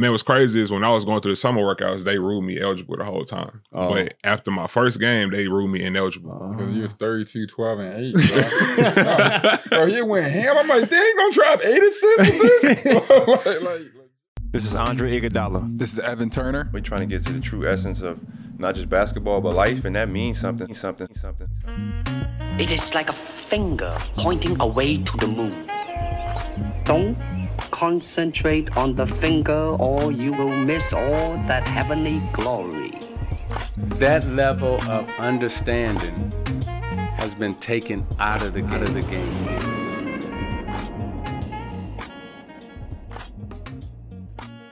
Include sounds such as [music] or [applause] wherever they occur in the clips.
Man, what's crazy is when I was going through the summer workouts, they ruled me eligible the whole time. Oh. But after my first game, they ruled me ineligible. Oh. Because you was [laughs] 32, 12, and 8. [laughs] Bro, bro he went ham. I'm like, they ain't gonna drop eight assists with this. [laughs] like, like, like, This is Andre Iguodala. This is Evan Turner. We're trying to get to the true essence of not just basketball, but life, and that means something, something, something. It is like a finger pointing away to the moon. Don't concentrate on the finger or you will miss all that heavenly glory. That level of understanding has been taken out of the, out of the game.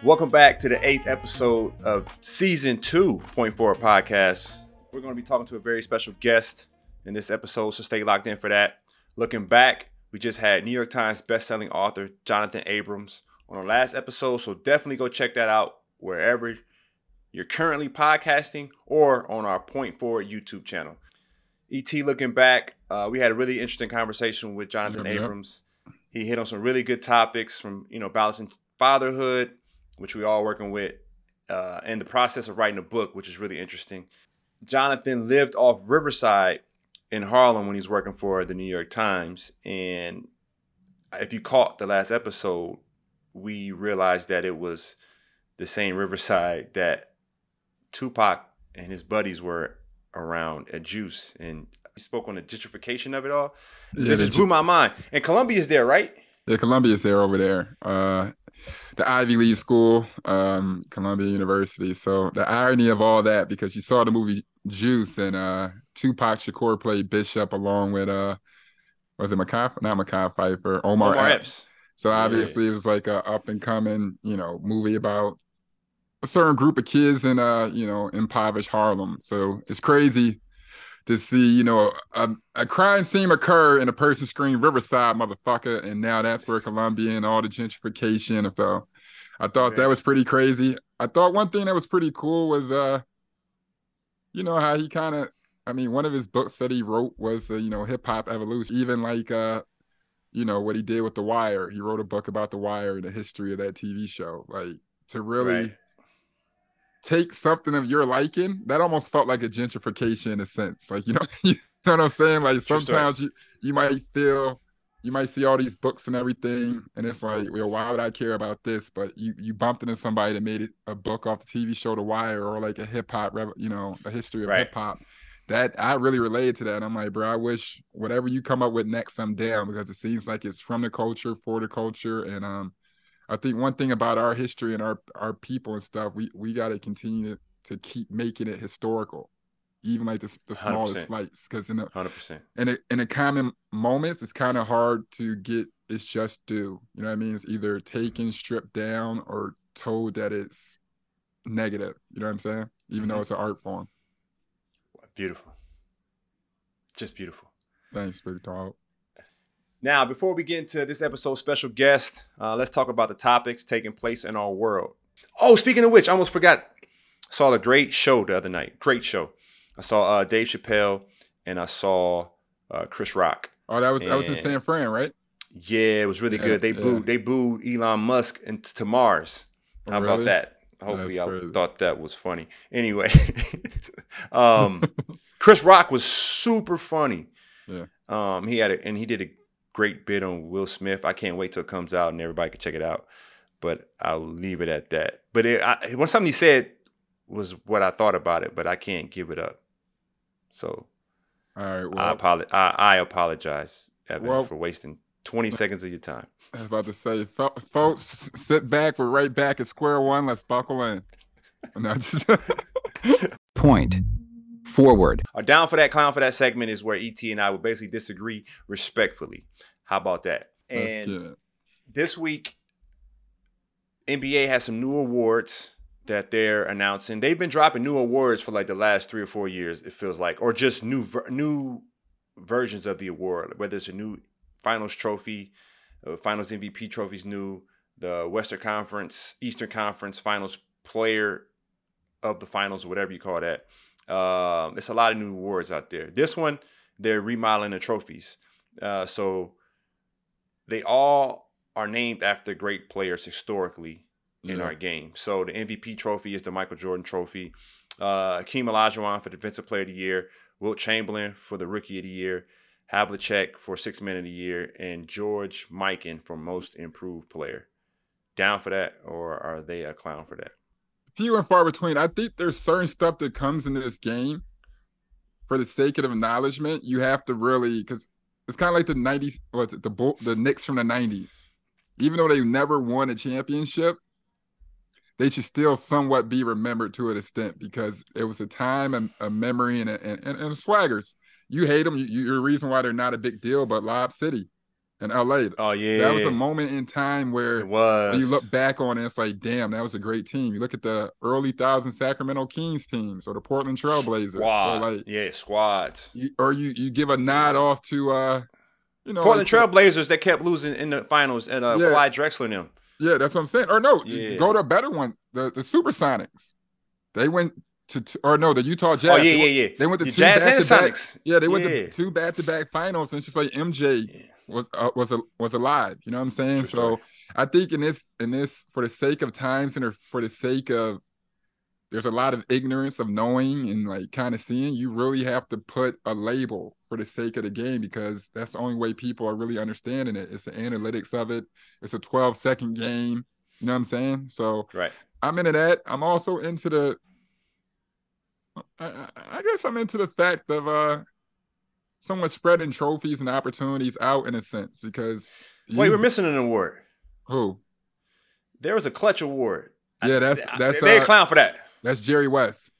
Welcome back to the eighth episode of season two Point Forward Podcast. We're going to be talking to a very special guest in this episode, so stay locked in for that. Looking back, we just had New York Times bestselling author Jonathan Abrams on our last episode, so definitely go check that out wherever you're currently podcasting or on our Point Forward YouTube channel. ET looking back, uh, we had a really interesting conversation with Jonathan Yep, yep. Abrams. He hit on some really good topics from you know balancing fatherhood, which we all working with, uh, and the process of writing a book, which is really interesting. Jonathan lived off Riverside in Harlem when he's working for the New York Times, and if you caught the last episode, we realized that it was the same Riverside that Tupac and his buddies were around at Juice, and he spoke on the gentrification of it all. Yeah, it just blew my mind. And Columbia's there, right? Yeah, Columbia's there over there. Uh, the Ivy League school, um, Columbia University. So the irony of all that, because you saw the movie Juice and uh, Tupac Shakur played Bishop along with uh, was it Makai? Not Makai Pfeiffer, Omar, Omar Epps. Epps. So obviously it was like a up and coming, you know, movie about a certain group of kids in uh, you know, impoverished Harlem. So it's crazy to see, you know, a, a crime scene occur and a person scream Riverside, motherfucker, and now that's where Columbia and all the gentrification. So I thought that was pretty crazy. I thought one thing that was pretty cool was uh, you know, how he kind of I mean, one of his books that he wrote was uh, you know, hip hop evolution. Even like uh you know what he did with The Wire. He wrote a book about The Wire and the history of that TV show. Like to really Right. Take something of your liking, that almost felt like a gentrification in a sense. Like you know, [laughs] you know what I'm saying? Like sometimes you you might feel you might see all these books and everything, and it's like, well, why would I care about this? But you you bumped into somebody that made it a book off the TV show The Wire or like a hip hop, rev- you know, the history of Right. hip hop. That I really related to that. I'm like, bro, I wish whatever you come up with next, I'm down because it seems like it's from the culture for the culture. And um, I think one thing about our history and our our people and stuff, we we got to continue to, to keep making it historical, even like the, the smallest slights. Because in the Hundred percent. in a, in a common moments, it's kind of hard to get it's just due. You know what I mean? It's either taken, stripped down, or told that it's negative. You know what I'm saying? Even though Mhm. it's an art form. Beautiful. Just beautiful. Thanks, big dog. Now, before we get into this episode's special guest, uh, let's talk about the topics taking place in our world. Oh, speaking of which, I almost forgot. Saw a great show the other night. Great show. I saw uh, Dave Chappelle and I saw uh, Chris Rock. Oh, that was that was in And- San Fran, right? Yeah, it was really Yeah, good. They yeah. booed. They booed Elon Musk into to Mars. Oh, How about that? Hopefully, I thought that was funny. Anyway, [laughs] um, [laughs] Chris Rock was super funny. Yeah. Um, he had it, and he did a great bit on Will Smith. I can't wait till it comes out and everybody can check it out. But I'll leave it at that. But it, I, when something he said was what I thought about it, but I can't give it up. So All right. I, Well, apolo- I, I apologize, Evan, Well- for wasting 20 [laughs] seconds of your time. I was about to say, folks, sit back. We're right back at square one. Let's buckle in. [laughs] No, just [laughs] Point. Forward. Our down for that clown for that segment is where ET and I would basically disagree respectfully. How about that? And this week, NBA has some new awards that they're announcing. They've been dropping new awards for like the last three or four years. It feels like, or just new ver- new versions of the award. Whether it's a new Finals trophy, uh, Finals MVP trophies, new the Western Conference, Eastern Conference Finals Player of the Finals, whatever you call that. Um, it's a lot of new awards out there. This one, they're remodeling the trophies. Uh, so they all are named after great players historically in Yeah. our game. So the MVP trophy is the Michael Jordan trophy. Uh, Akeem Olajuwon for Defensive Player of the Year. Wilt Chamberlain for the Rookie of the Year. Havlicek for Six Man of the Year, and George Mikan for Most Improved Player. Down for that, or are they a clown for that? few and far between. I think there's certain stuff that comes in this game for the sake of acknowledgement. You have to really because it's kind of like the '90s. What's it? The Bull, the Knicks from the '90s. Even though they never won a championship, they should still somewhat be remembered to an extent because it was a time and a memory and a, and, and, and swaggers. You hate them. You, you're the reason why they're not a big deal. But Lob City and LA, Oh yeah, that was a moment in time where It was. you look back on it, it's like, damn, that was a great team. You look at the early thousand Sacramento Kings teams or the Portland Trailblazers. Squad. So like, yeah, squads. you, or you you give a nod off to, uh, you know, Portland like, Trailblazers that kept losing in the finals and uh, Yeah. Clyde Drexler them. Yeah, that's what I'm saying. Or no, Yeah. go to a better one, the the Supersonics. They went to, or no, the Utah Jazz. oh yeah, They yeah, went- yeah. They went to The two Jazz and back-to-back- Sonics. Yeah, they went Yeah. to two back to back finals, and it's just like MJ. Was uh, was a, was alive. You know what I'm saying? True so story. I think in this in this for the sake of times and for the sake of there's a lot of ignorance of knowing and like kind of seeing. You really have to put a label for the sake of the game because that's the only way people are really understanding it. It's the analytics of it. It's a 12 second game. You know what I'm saying? So Right. I'm into that. I'm also into the. I, I- I guess I'm into the fact of uh, someone spreading trophies and opportunities out in a sense because. Wait, we're missing an award. who? There was a clutch award. Yeah, that's that's they a uh, clown for that. that's Jerry West.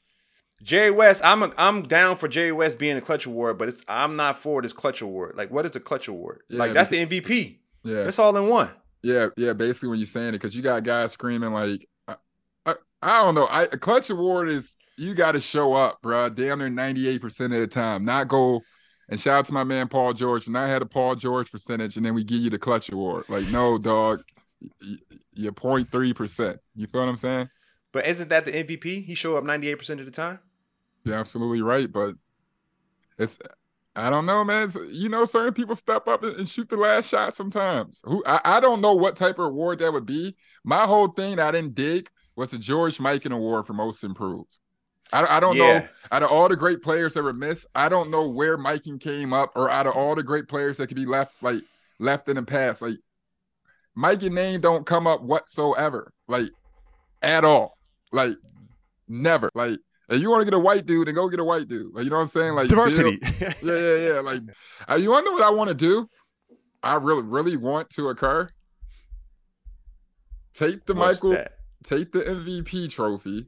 Jerry West, I'm a, I'm down for Jerry West being a clutch award, but it's I'm not for this clutch award. Like, what is a clutch award? Yeah, like, that's the MVP. Yeah, That's all in one. yeah, yeah. Basically, when you're saying it, because you got guys screaming like, I, I, I don't know. I a clutch award is you got to show up, bro. Damn near 98 percent of the time, not go. And shout out to my man Paul George. When I had a Paul George percentage, and then we give you the clutch award. Like, no, dog, you're 0.3 percent. You feel what I'm saying? But isn't that the MVP? He showed up 98% of the time. You're absolutely right, but it's I don't know, man. It's- you know, certain people step up and, and shoot the last shot sometimes. Who I, I don't know what type of award that would be. My whole thing I didn't dig was the George Mikan Award for Most Improved. I, I don't Yeah. know. Out of all the great players that were missed, I don't know where Mikan came up, or out of all the great players that could be left like left in the past, like Mikey name don't come up whatsoever, like at all, like never, like. If you want to get a white dude, then go get a white dude. Like you know what I'm saying? Like Diversity. yeah, yeah, yeah. [laughs] Like, uh, you want to know what I want to do? I really, really want to occur. Take the What's Michael, that? take the MVP trophy,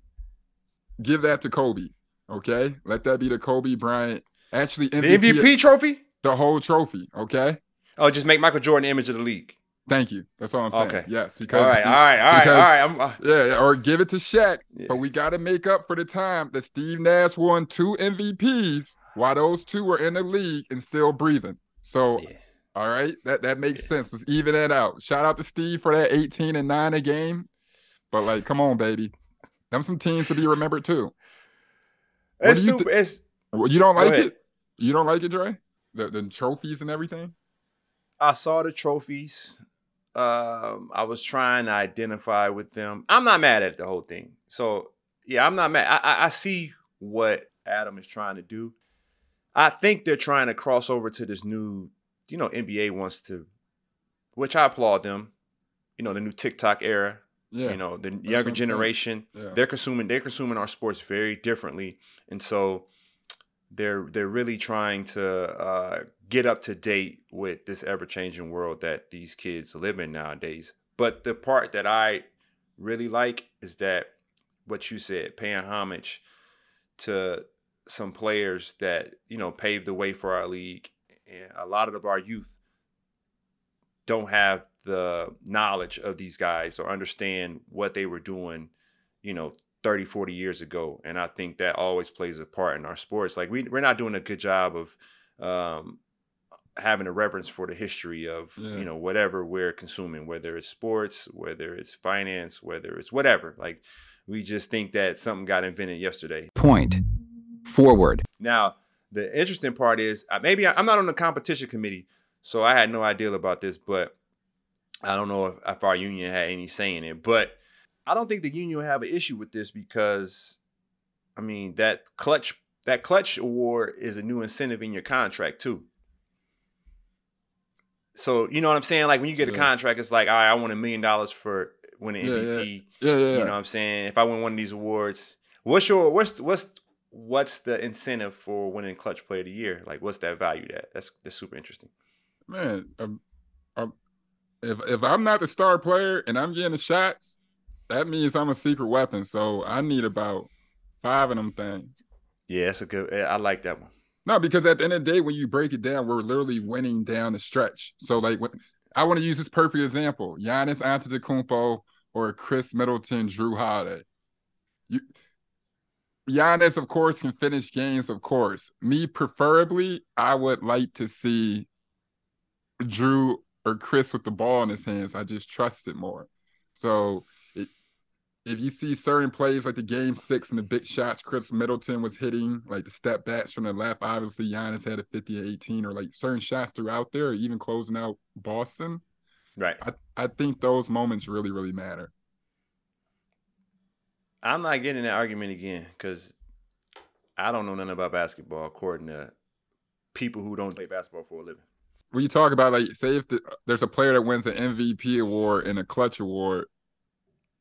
give that to Kobe. Okay, let that be the Kobe Bryant. Actually, The MVP, MVP trophy? the whole trophy. Okay, Oh, just make Michael Jordan the image of the league. thank you. That's all I'm saying. Okay. Yes, because All right, all right, all right, all right. I'm, uh, Yeah, or give it to Shaq. Yeah. But we got to make up for the time that Steve Nash won two MVPs while those two were in the league and still breathing. So, Yeah. all right, that that makes sense. Let's even that out. Shout out to Steve for that 18 and 9 a game. But like, come on, baby. Them some teams to be remembered too. It's super. it's Well, You don't like it? You don't like it, Dre? The, the trophies and everything? I saw the trophies. Um, I was trying to identify with them. I'm not mad at the whole thing. So yeah, I'm not mad. I, I, I see what Adam is trying to do. I think they're trying to cross over to this new, you know, NBA wants to, which I applaud them. You know, the new TikTok era. Yeah. You know, the what younger generation yeah. they're consuming they're consuming our sports very differently and so they're they're really trying to uh, get up to date with this ever-changing world that these kids live in nowadays but the part that i really like is that what you said paying homage to some players that you know paved the way for our league and a lot of our youth don't have the knowledge of these guys or understand what they were doing, you know, 30, 40 years ago. And I think that always plays a part in our sports. Like we, we're not doing a good job of um, having a reverence for the history of, Yeah. you know, whatever we're consuming, whether it's sports, whether it's finance, whether it's whatever. Like we just think that something got invented yesterday. Point. Forward. Now, the interesting part is uh, maybe I, I'm not on the competition committee, so I had no idea about this, but I don't know if, if our union had any say in it. But I don't think the union will have an issue with this because, I mean, that clutch that clutch award is a new incentive in your contract too. So you know what I'm saying? Like when you get a Yeah. contract, it's like, all right, I want a million dollars for winning Yeah, MVP. Yeah, yeah, yeah. You know what I'm saying? If I win one of these awards, what's your what's what's what's the incentive for winning clutch player of the year? Like what's that value that? That's that's super interesting. Man, um, um, if if I'm not the star player and I'm getting the shots, that means I'm a secret weapon. So I need about five of them things. Yeah, that's a good I like that one. No, because at the end of the day, when you break it down, we're literally winning down the stretch. So like, when, I want to use this perfect example: Giannis Antetokounmpo or Khris Middleton, Jrue Holiday. You, Giannis, of course, can finish games. Of course, me preferably, I would like to see Jrue or Khris with the ball in his hands. I just trust it more. So it, if you see certain plays like the game six and the big shots Khris Middleton was hitting, like the step backs from the left, obviously Giannis had a 50 18 or like certain shots throughout there, or even closing out Boston. Right. I, I think those moments really, really matter. I'm not getting that argument again because I don't know nothing about basketball according to people who don't play basketball for a living. When you talk about like, say if the, there's a player that wins an MVP award and a clutch award,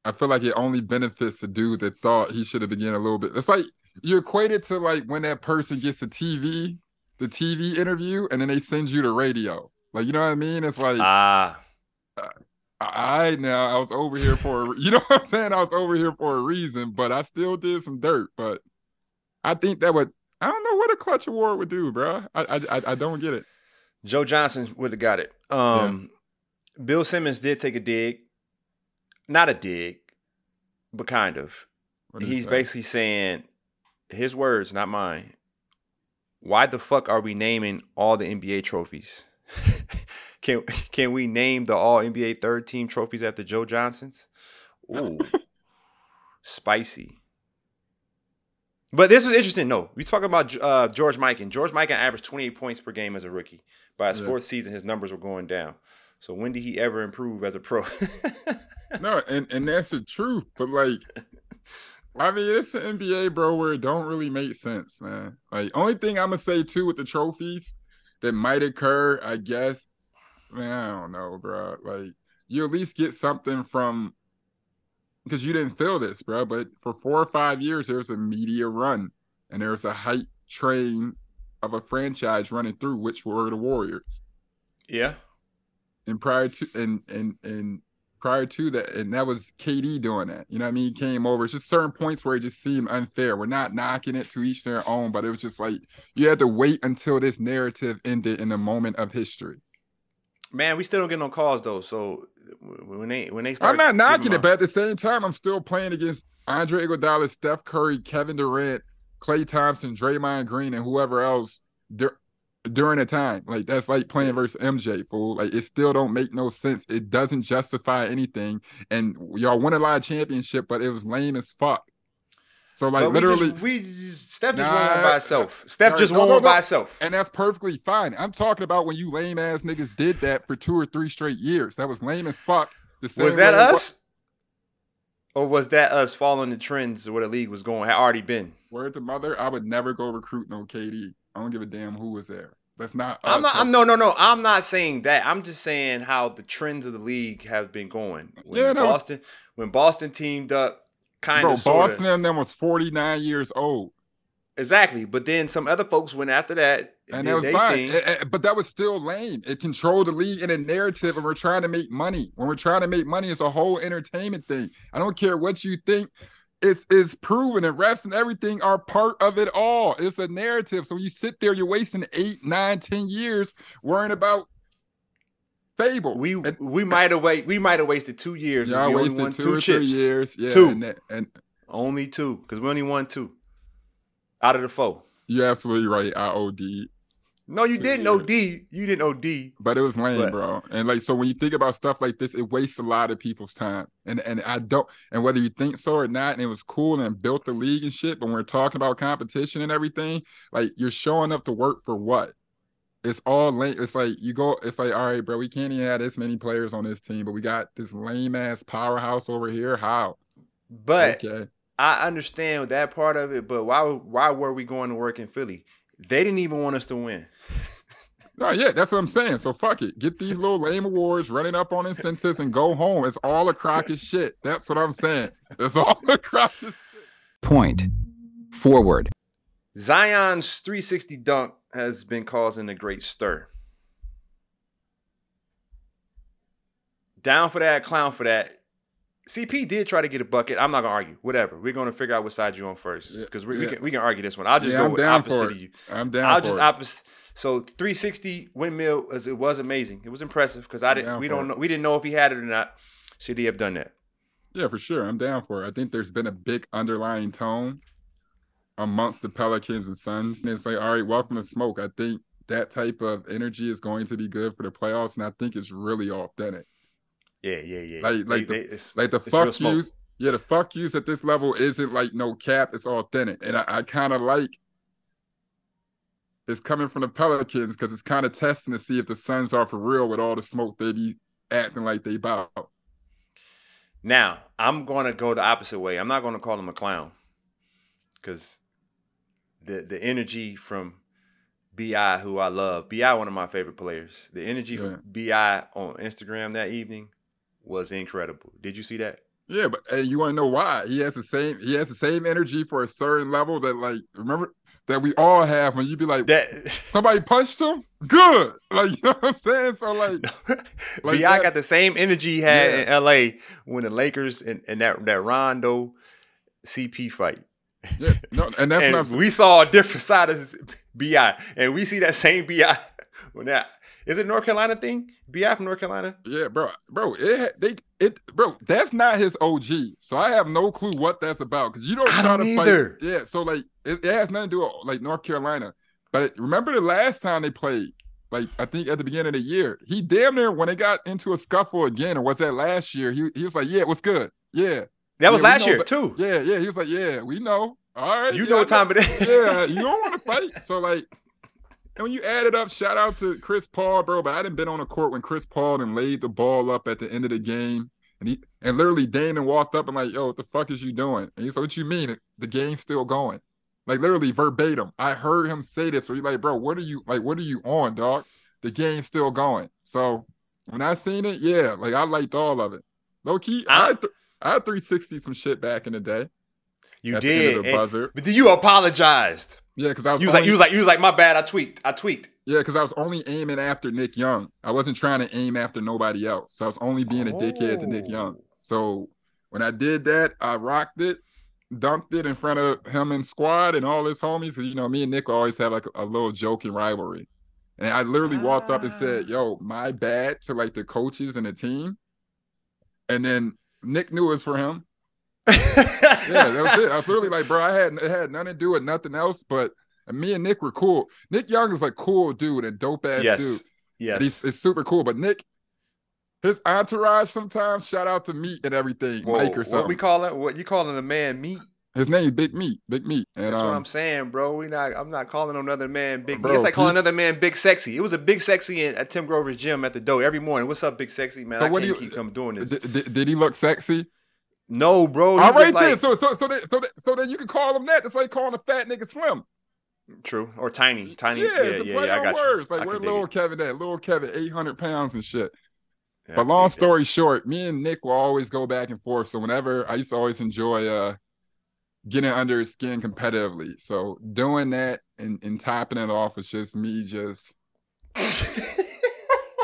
I feel like it only benefits the dude that thought he should have begun a little bit. It's like you equate it to like when that person gets a TV, the TV interview, and then they send you the radio. Like, you know what I mean? It's like, Ah, I now I was over here for a, [laughs] you know what I'm saying? I was over here for a reason, but I still did some dirt. But I think that would I don't know what a clutch award would do, bro. I I, I don't get it. Joe Johnson would have got it. Um, Bill Simmons did take a dig, not a dig, but kind of. What did he He's basically saying his words, not mine. Why the fuck are we naming all the NBA trophies? [laughs] can can we name the all NBA third team trophies after Joe Johnson's? Ooh, [laughs] spicy. But this was interesting. No, we talking about uh, George Mikan. George Mikan averaged 28 points per game as a rookie. By his Yeah. fourth season, his numbers were going down. So when did he ever improve as a pro? [laughs] No, and and that's the truth. But like, I mean, it's the NBA, bro, where it don't really make sense, man. Like, only thing I'm gonna say too with the trophies that might occur, I guess, man, I don't know, bro. Like, you at least get something from because you didn't feel this, bro. But for four or five years, there was a media run, and there was a hype train of a franchise running through, which were the Warriors yeah. and prior to and and and prior to that, and that was KD doing that. You know what I mean? He came over. It's just certain points where it just seemed unfair. We're not knocking it to each their own, but it was just like you had to wait until this narrative ended in a moment of history. Man, we still don't get no calls though. So when they when they start, I'm not knocking it, but at the same time, I'm still playing against Andre Iguodala, Steph Curry, Kevin Durant, Klay Thompson, Draymond Green, and whoever else dur- during a time. Like that's like playing versus MJ, fool. Like it still don't make no sense. It doesn't justify anything. And y'all won a lot of championship, but it was lame as fuck. So like But we literally, just, we just, Steph just won Nah, one by itself. Uh, Steph nah, just no, won no, one no. by itself. and that's perfectly fine. I'm talking about when you lame ass niggas did that for two or three straight years. That was lame as fuck. Was that us? Or was that us following the trends of where the league was going? Had already been. Word to mother, I would never go recruit no KD. I don't give a damn who was there. That's not. I'm not. I'm no, no, no. I'm not saying that. I'm just saying how the trends of the league have been going. When Yeah, no. Boston, when Boston teamed up, kind of, Boston and them was 49 years old, exactly. But then some other folks went after that, and that was fine. Eh, eh, but that was still lame. It controlled the league in a narrative, and we're trying to make money. When we're trying to make money, it's a whole entertainment thing. I don't care what you think. It's it's proven, and refs and everything are part of it all. It's a narrative. So you sit there, you're wasting eight, nine, ten years worrying about fables. We And- we might have wait. We might have wasted two years. Y'all wasted won two, two or chips. three years. Yeah, Two. And, that- and Only two, because we only won two out of the four. you're absolutely right. I OD, No, you didn't years. OD. You didn't OD. but it was lame, But- bro. And like, so when you think about stuff like this, it wastes a lot of people's time. And and I don't. And whether you think so or not, and it was cool and built the league and shit. But when we're talking about competition and everything, like you're showing up to work for what? It's all lame. It's like you go. It's like, all right, bro. We can't even have this many players on this team, but we got this lame ass powerhouse over here. How? But okay. I understand that part of it. But why why were we going to work in Philly? They didn't even want us to win. [laughs] No, yeah, that's what I'm saying. So fuck it. Get these little lame awards, running up on incentives, and go home. It's all a crock of shit. That's what I'm saying. It's all a crock of shit. Point. Forward. Zion's 360 dunk has been causing a great stir. Down for that, clown for that. CP did try to get a bucket. I'm not gonna argue. Whatever. We're gonna figure out what side you're on first because we, we yeah. can we can argue this one. I'll just Yeah, go I'm with down for opposite it. of you. I'm down for that. I'll just it. opposite. So 360 windmill as it was amazing. It was impressive because I I'm didn't. We don't know. We didn't know if he had it or not. Should he have done that? Yeah, for sure. I'm down for it. I think there's been a big underlying tone amongst the Pelicans and Suns. And it's like, all right, welcome to smoke. I think that type of energy is going to be good for the playoffs, and I think it's really authentic. Yeah, yeah, yeah. Like- like the- it's, Like the fuck yous, yeah, the fuck yous at this level isn't like no cap. It's authentic, and I, I kind of like it's coming from the Pelicans because it's kind of testing to see if the Suns are for real with all the smoke they be acting like they bout. Now, I'm going to go the opposite way. I'm not going to call him a clown because the the energy from Bi, who I love, Bi, one of my favorite players. The energy from Bi on Instagram that evening was incredible. Did you see that? Yeah, but hey, you want to know why? He has the same. He has the same energy for a certain level that, like, remember that we all have when you be like, That [laughs] somebody punched him, good. Like, [laughs] you know what I'm saying? So, like, Bi [laughs] Like got the same energy he had Yeah. in LA when the Lakers and, and that that Rondo CP fight. Yeah, no, and that's and what I'm saying. we saw a different side of Bi, and we see that same Bi when that is it North Carolina thing. Bi from North Carolina. Yeah, bro, bro, it they it, bro. That's not his OG, so I have no clue what that's about because you don't I try don't to fight- either. Yeah, so like it, it has nothing to do with like North Carolina. But remember the last time they played, like I think at the beginning of the year, he damn near when they got into a scuffle again, or was that last year? He he was like, yeah, what's good? Yeah, That was Yeah, last year that- too. yeah, yeah. He was like, yeah, we know. All right, You yeah, know what time it is. [laughs] yeah, you don't want to fight. So like, and when you add it up, shout out to Chris Paul, bro. But I didn't been on the court when Chris Paul and laid the ball up at the end of the game, and he and literally Damon walked up and like, yo, what the fuck is you doing? And he said, what you mean? The game's still going. Like literally verbatim. I heard him say this. So he's like, bro, what are you like? What are you on, dog? The game's still going. So when I seen it, yeah, like I liked all of it. Low key, I, I- th- I had 360 some shit back in the day. You at the end did, and- but then you apologized. Yeah, because I was You was like, only- you was like, you was like, my bad. I tweaked. I tweaked. Yeah, because I was only aiming after Nick Young. I wasn't trying to aim after nobody else. So I was only being a dickhead to Nick Oh. Young. So when I did that, I rocked it, dunked it in front of him and squad and all his homies. Cause you know, me and Nick always have like a, a little joking rivalry. And I literally walked up and said, Ah. Yo, my bad to like the coaches and the team. And then Nick knew it was for him. [laughs] Yeah, that was it. I was literally like, bro, I had it had nothing to do with nothing else, but me and Nick were cool. Nick Young is like cool dude and dope ass yes, dude. yes. And he's super cool. But Nick, his entourage sometimes shout out to Meat and everything, Whoa, Mike or what something. we call it? What you calling a man meat? His name Big Meat, Big Meat. And That's um, what I'm saying, bro. We not. I'm not calling another man big. Bro, it's like calling another man big sexy. It was a big sexy in, at Tim Grover's gym at the dough every morning. What's up, big sexy man? So I what can't do you- keep come doing this. d- d- did he look sexy? no, bro. All was like- then. So so so that, so that, so then you can call him that. It's like calling a fat nigga slim. True or tiny, tiny. Yeah, Yeah, it's a play yeah. I on got words. you. Like where little. Kevin at? Little Kevin, eight hundred pounds and shit. Yeah, But long story short, me and Nick will always go back and forth. So whenever I used to always enjoy uh getting under his skin competitively. So doing that and, and topping it off was just me just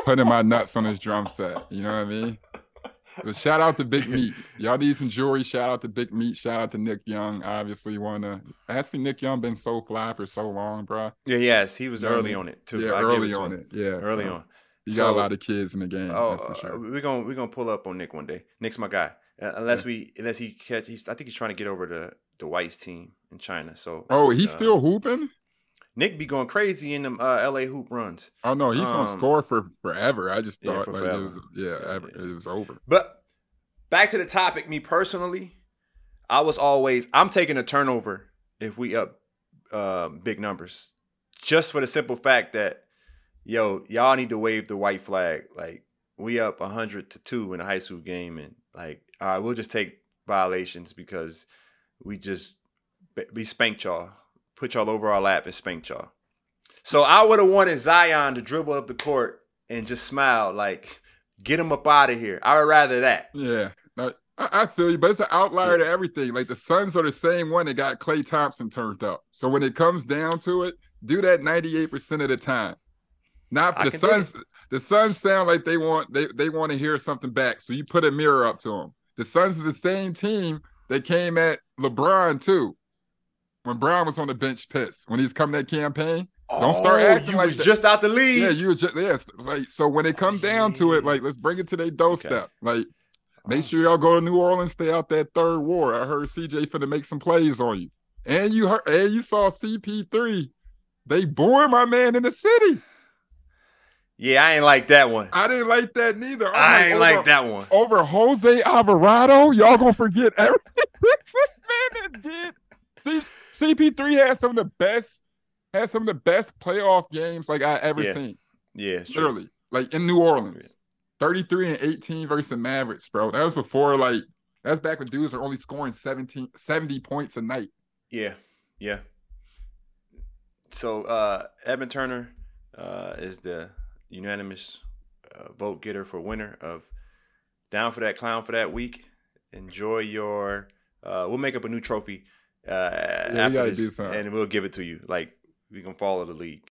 putting my nuts on his drum set. You know what I mean? But shout out to Big Meat. Y'all need some jewelry. Shout out to Big Meat. Shout out to Nick Young. Obviously, wanna actually Nick Young been so fly for so long, bro. Yeah, yes, he was You know what I early mean? on it too. Yeah, I early on it. Yeah, Early so on. You got a lot of kids in the game. Oh, that's for uh, we're gonna we're gonna pull up on Nick one day. Nick's my guy. Uh, unless we unless he catch, he's I think he's trying to get over to the White's team in China. So Oh, he's uh, still hooping? Nick be going crazy in them uh, L.A. hoop runs. Oh no, he's gonna um, score for forever. I just thought for like it was yeah, Yeah, yeah. it was over. But back to the topic, me personally, I was always I'm taking a turnover if we up um, big numbers, just for the simple fact that yo y'all need to wave the white flag. Like we up hundred to two in a high school game, and like all right, we'll just take violations because we just we spanked y'all, put y'all over our lap and spanked y'all. So I would have wanted Zion to dribble up the court and just smile, like get him up out of here. I would rather that. Yeah. I, I feel you, but it's an outlier to everything. Like the Suns are the same one that got Klay Thompson turned up. So when it comes down to it, do that 98% of the time. Not I the Suns. The Suns sound like they want they they want to hear something back. So you put a mirror up to them. The Suns is the same team that came at LeBron too. When Bron was on the bench pissed. When he's coming that campaign. Don't start Oh, acting you like was that. just out the league. Yeah, you were just yes. Like so when it come down to it, like let's bring it to their doorstep. Like make sure y'all go to New Orleans, stay out that third war. I heard CJ finna make some plays on you. And you heard and you saw CP3. They booing my man in the city. Yeah, I ain't like that one. I didn't like that neither. I'm I ain't like that one. Over Jose Alvarado, y'all gonna forget [laughs] everything this man did. See, CP3 had some of the best, had some of the best playoff games like I ever Yeah. seen. Yeah, sure. Literally, like in New Orleans, 33 and 18 versus the Mavericks, bro. That was before like that's back when dudes are only scoring 17, 70 points a night. Yeah, yeah. So uh Evan Turner uh is the unanimous uh, vote getter for winner of Down for That Clown for that week. Enjoy your uh we'll make up a new trophy uh we after this and we'll give it to you. Like we can follow the league.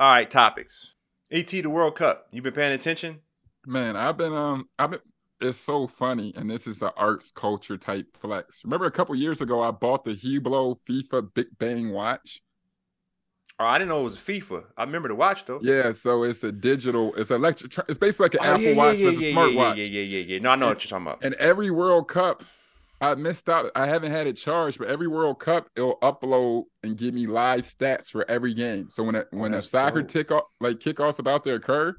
All right, topics. ET the World Cup. You've been paying attention? Man, I've been um I've been it's so funny, and this is an arts culture type flex. Remember a couple years ago, I bought the Hublot FIFA Big Bang watch. Oh, I didn't know it was FIFA. I remember the watch though. Yeah, so it's a digital, it's electric, it's basically like an Oh, Apple yeah, Watch, yeah, but it's yeah, a yeah, smartwatch. Yeah, yeah, yeah, yeah, yeah. No, I know what you're talking about. And every World Cup, I missed out. I haven't had it charged, but every World Cup, it'll upload and give me live stats for every game. So when a, when oh, a Oh, that's soccer dope. tick off, like kickoff's about to occur,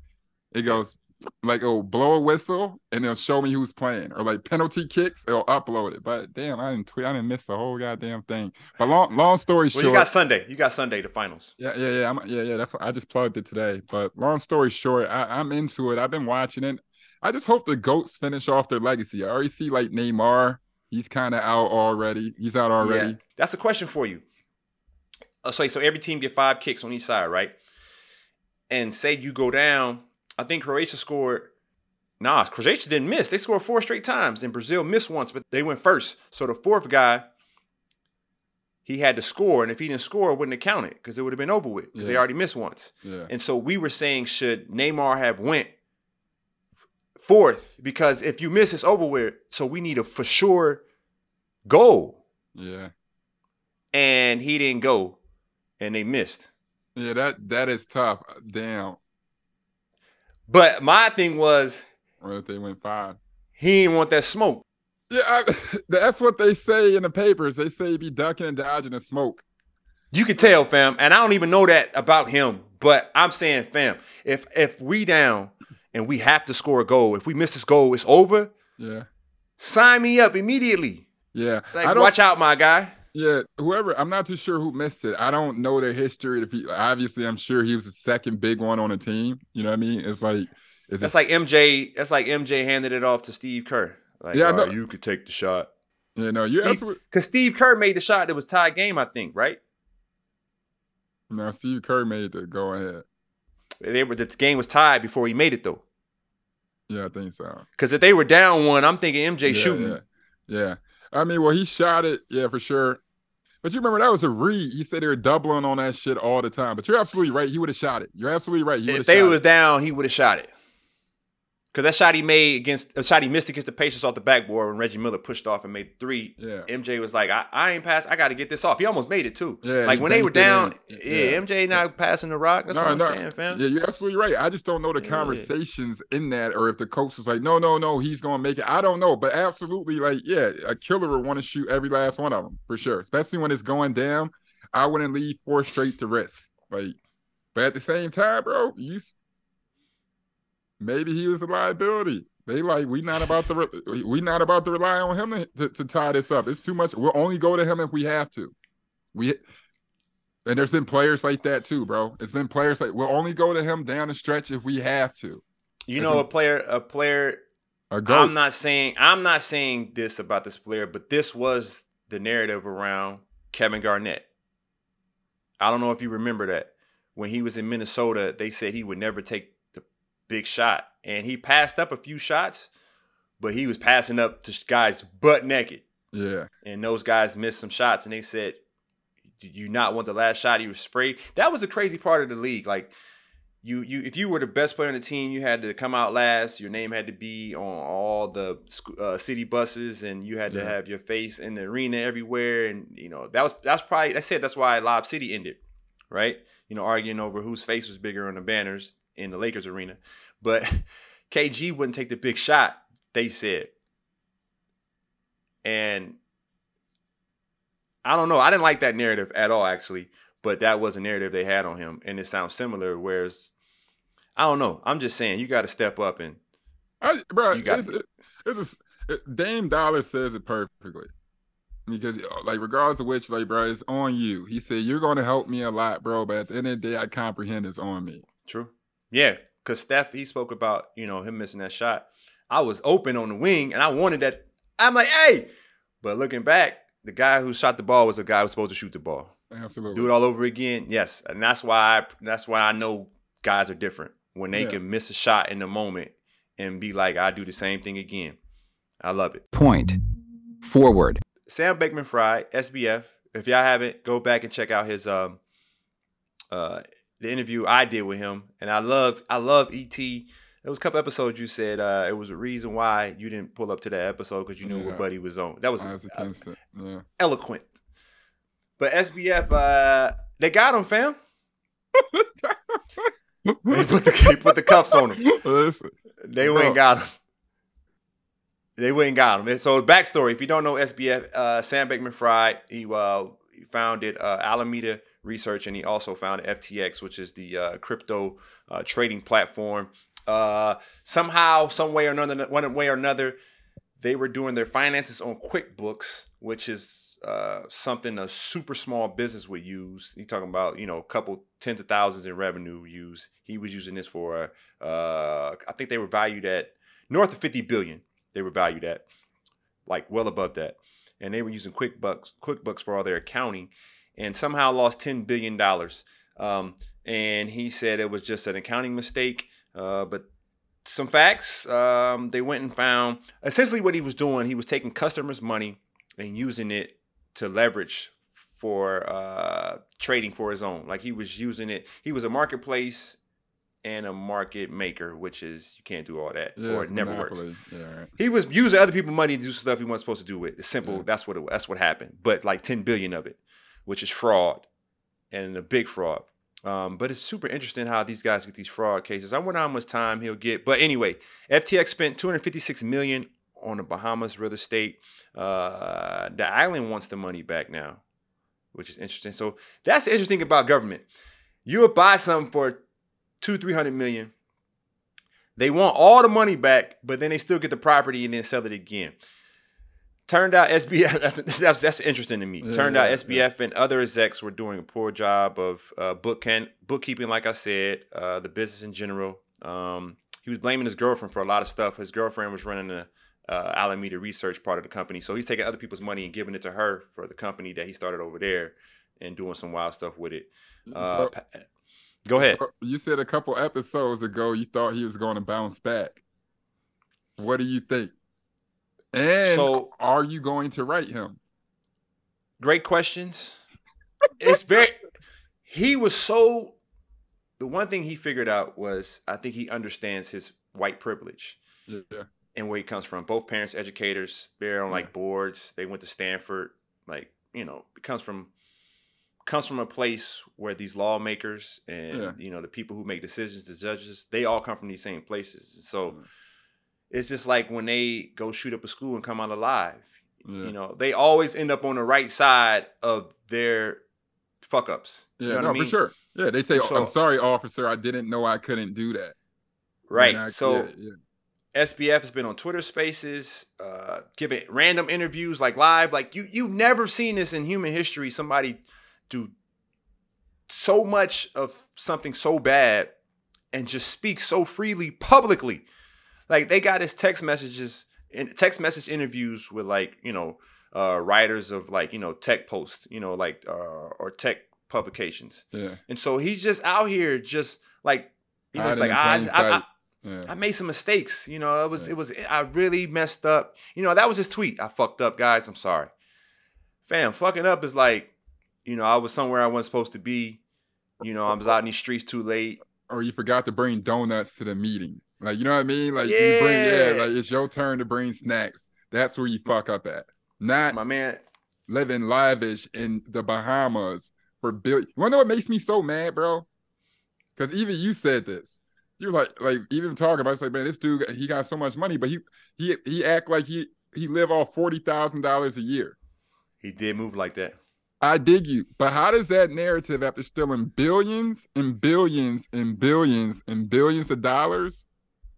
it goes like it'll blow a whistle and it'll show me who's playing, or like penalty kicks, it'll upload it. But damn, I didn't tweet. I didn't miss the whole goddamn thing. But long long story Well, short, you got Sunday. You got Sunday, the finals. yeah, yeah, yeah. I'm, yeah, yeah. That's what I just plugged it today. But long story short, I, I'm into it. I've been watching it. I just hope the goats finish off their legacy. I already see like Neymar. He's kind of out already. He's out already. Yeah. That's a question for you. Uh, so, so every team get five kicks on each side, right? And say you go down. I think Croatia scored. Nah, Croatia didn't miss. They scored four straight times, and Brazil missed once, but they went first. So the fourth guy, he had to score, and if he didn't score, it wouldn't have counted because it would have been over with because they already missed once. Yeah. And so we were saying, should Neymar have went fourth? Because if you miss, it's over with. So we need a for sure goal. Yeah. And he didn't go, and they missed. Yeah. That that is tough. Damn. But my thing was, What if they went five? he didn't want that smoke. Yeah, I, [laughs] that's what they say in the papers. They say he be ducking and dodging the smoke. You could tell, fam. And I don't even know that about him. But I'm saying, fam, if if we down and we have to score a goal, if we miss this goal, it's over. Yeah. Sign me up immediately. Yeah. Like, watch out, my guy. Yeah, whoever I'm not too sure who missed it. I don't know their history. If he, obviously, I'm sure he was the second big one on the team. You know what I mean? It's like, is That's like MJ. That's like MJ handed it off to Steve Kerr. Like, Yeah, I oh, know. you could take the shot. you know, you absolutely. Because Steve Kerr made the shot that was tied game, I think, right? No, Steve Kerr made the go ahead. They were the game was tied before he made it though. Yeah, I think so. Because if they were down one, I'm thinking MJ yeah, shooting. Yeah. yeah. I mean, well, he shot it, yeah, for sure. But you remember that was a read. He said they were doubling on that shit all the time. But you're absolutely right. He would have shot it. You're absolutely right. He If they was it. down, he would have shot it. Because that shot he made against a shot he missed against the Pacers off the backboard when Reggie Miller pushed off and made three. Yeah. MJ was like, I, I ain't pass. I got to get this off. He almost made it too. Yeah, like when they were down, yeah, Yeah. MJ not passing the rock. That's what I'm saying, fam. Yeah, you're absolutely right. I just don't know the Yeah. conversations in that, or if the coach is like, no, no, no, he's gonna make it. I don't know, but absolutely, like, yeah, a killer would want to shoot every last one of them for sure, especially when it's going down. I wouldn't leave four straight to rest, like, but at the same time, bro, you maybe he was a liability. They like we not about to re- we not about to rely on him to, to, to tie this up. It's too much. We'll only go to him if we have to. We And there's been players like that too, bro. It's been players like we'll only go to him down the stretch if we have to. You know, a- a player, a player. A goat. I'm not saying I'm not saying this about this player, but this was the narrative around Kevin Garnett. I don't know if you remember that when he was in Minnesota, they said he would never take big shot, and he passed up a few shots, but he was passing up to guys butt naked. yeah. and those guys missed some shots and they said did you not want the last shot? He was sprayed. That was the crazy part of the league. Like you you if you were the best player on the team you had to come out last. Your name had to be on all the uh, city buses and you had to have your face in the arena everywhere. And you know that was that's probably that's it. That's why lob city ended right? You know arguing over whose face was bigger on the banners in the lakers arena but [laughs] kg wouldn't take the big shot they said and I don't know. I didn't like that narrative at all, actually. But that was a narrative they had on him, and it sounds similar. Whereas, I don't know. I'm just saying you got to step up and I, bro, You got it's, it, it's a it- Dame Dollar says it perfectly. Because uh, like regardless of which, like, bro, it's on you. He said, You're gonna help me a lot, bro, but at the end of the day, I comprehend it's on me. true. Yeah, because Steph he spoke about you know him missing that shot. I was open on the wing, and I wanted that. I'm like, hey, but looking back, the guy who shot the ball was a guy who was supposed to shoot the ball. Absolutely. Do it all over again, yes, and that's why I, that's why I know guys are different when they Yeah. can miss a shot in the moment and be like, I do the same thing again. I love it. Point. Forward. Sam Bankman-Fried, SBF. If y'all haven't, go back and check out his um uh the interview I did with him. And I love I love ET. There was a couple episodes you said uh it was a reason why you didn't pull up to that episode because you knew Yeah. what buddy was on. That was As uh, yeah. eloquent. But SBF, uh they got him, fam. [laughs] They put the, they put the cuffs on him. Listen, They went and got him. They went and got him. So backstory: If you don't know SBF, uh, Sam Bankman Fried, he, uh, he founded uh, Alameda Research, and he also founded FTX, which is the uh, crypto uh, trading platform. Uh, somehow, some way or another, one way or another, they were doing their finances on QuickBooks, which is uh, something a super small business would use. You talking about, you know, a couple tens of thousands in revenue use. He was using this for, uh, I think they were valued at north of 50 billion. They were valued at, like well above that, and they were using QuickBooks, QuickBooks for all their accounting, and somehow lost 10 billion dollars. Um, and he said it was just an accounting mistake. Uh, but some facts, um, they went and found essentially what he was doing. He was taking customers' money and using it to leverage for uh, trading for his own. Like he was using it. He was a marketplace and a market maker, which is you can't do all that yeah, or it never works. Yeah, right. He was using other people's money to do stuff he wasn't supposed to do with. It's simple. Yeah. That's what it, that's what happened. But like 10 billion of it, which is fraud and a big fraud. Um, but it's super interesting how these guys get these fraud cases. I wonder how much time he'll get. But anyway, FTX spent 256 million on the Bahamas real estate. Uh, the island wants the money back now, which is interesting. So that's the interesting about government. You'll buy something for two, three hundred million. They want all the money back, but then they still get the property and then sell it again. Turned out SBF [laughs] that's that's, that's interesting to me. Yeah, Turned out yeah, SBF and other execs were doing a poor job of uh, book can, bookkeeping, like I said, uh, the business in general. Um, he was blaming his girlfriend for a lot of stuff. His girlfriend was running the uh, Alameda research part of the company, so he's taking other people's money and giving it to her for the company that he started over there and doing some wild stuff with it. Uh, So- go ahead. so you said a couple episodes ago you thought he was going to bounce back. What do you think? And So- are you going to write him? great questions. It's very. He was so. The one thing he figured out was I think he understands his white privilege Yeah. and where he comes from. Both parents educators. They're on like boards. They went to Stanford. Like you know, it comes from comes from a place where these lawmakers and Yeah. you know the people who make decisions, the judges, they all come from these same places. So Mm. It's just like when they go shoot up a school and come out alive. Yeah. You know, they always end up on the right side of their fuck ups. Yeah, you know no, what I mean? for sure. Yeah, they say, So- "I'm sorry, officer. I didn't know I couldn't do that." Right. I- so yeah, yeah. SBF has been on Twitter Spaces, uh, giving random interviews like live. Like you, you've never seen this in human history. Somebody do so much of something so bad and just speak so freely publicly. Like they got his text messages and text message interviews with like, you know, uh writers of like, you know, tech posts, you know, like uh or tech publications. Yeah. And so he's just out here just like you know, it's like I, I, I. Yeah. I made some mistakes. You know, it was Yeah. it was I really messed up. You know, that was his tweet. I fucked up, guys. I'm sorry. Fam, fucking up is like, you know, I was somewhere I wasn't supposed to be. You know, I was out in these streets too late. or you forgot to bring donuts to the meeting. Like, you know what I mean? Like, you bring, yeah, Yeah. like it's your turn to bring snacks. That's where you fuck up at. Not My man, living lavish in the Bahamas for bill. You wanna know what makes me so mad, bro? Because even you said this. You're like, like even talking about, it's like, man, this dude, he got so much money, but he he he act like he he live off forty thousand dollars a year. he did move like that. I dig you, but how does that narrative, after stealing billions and billions and billions and billions of dollars,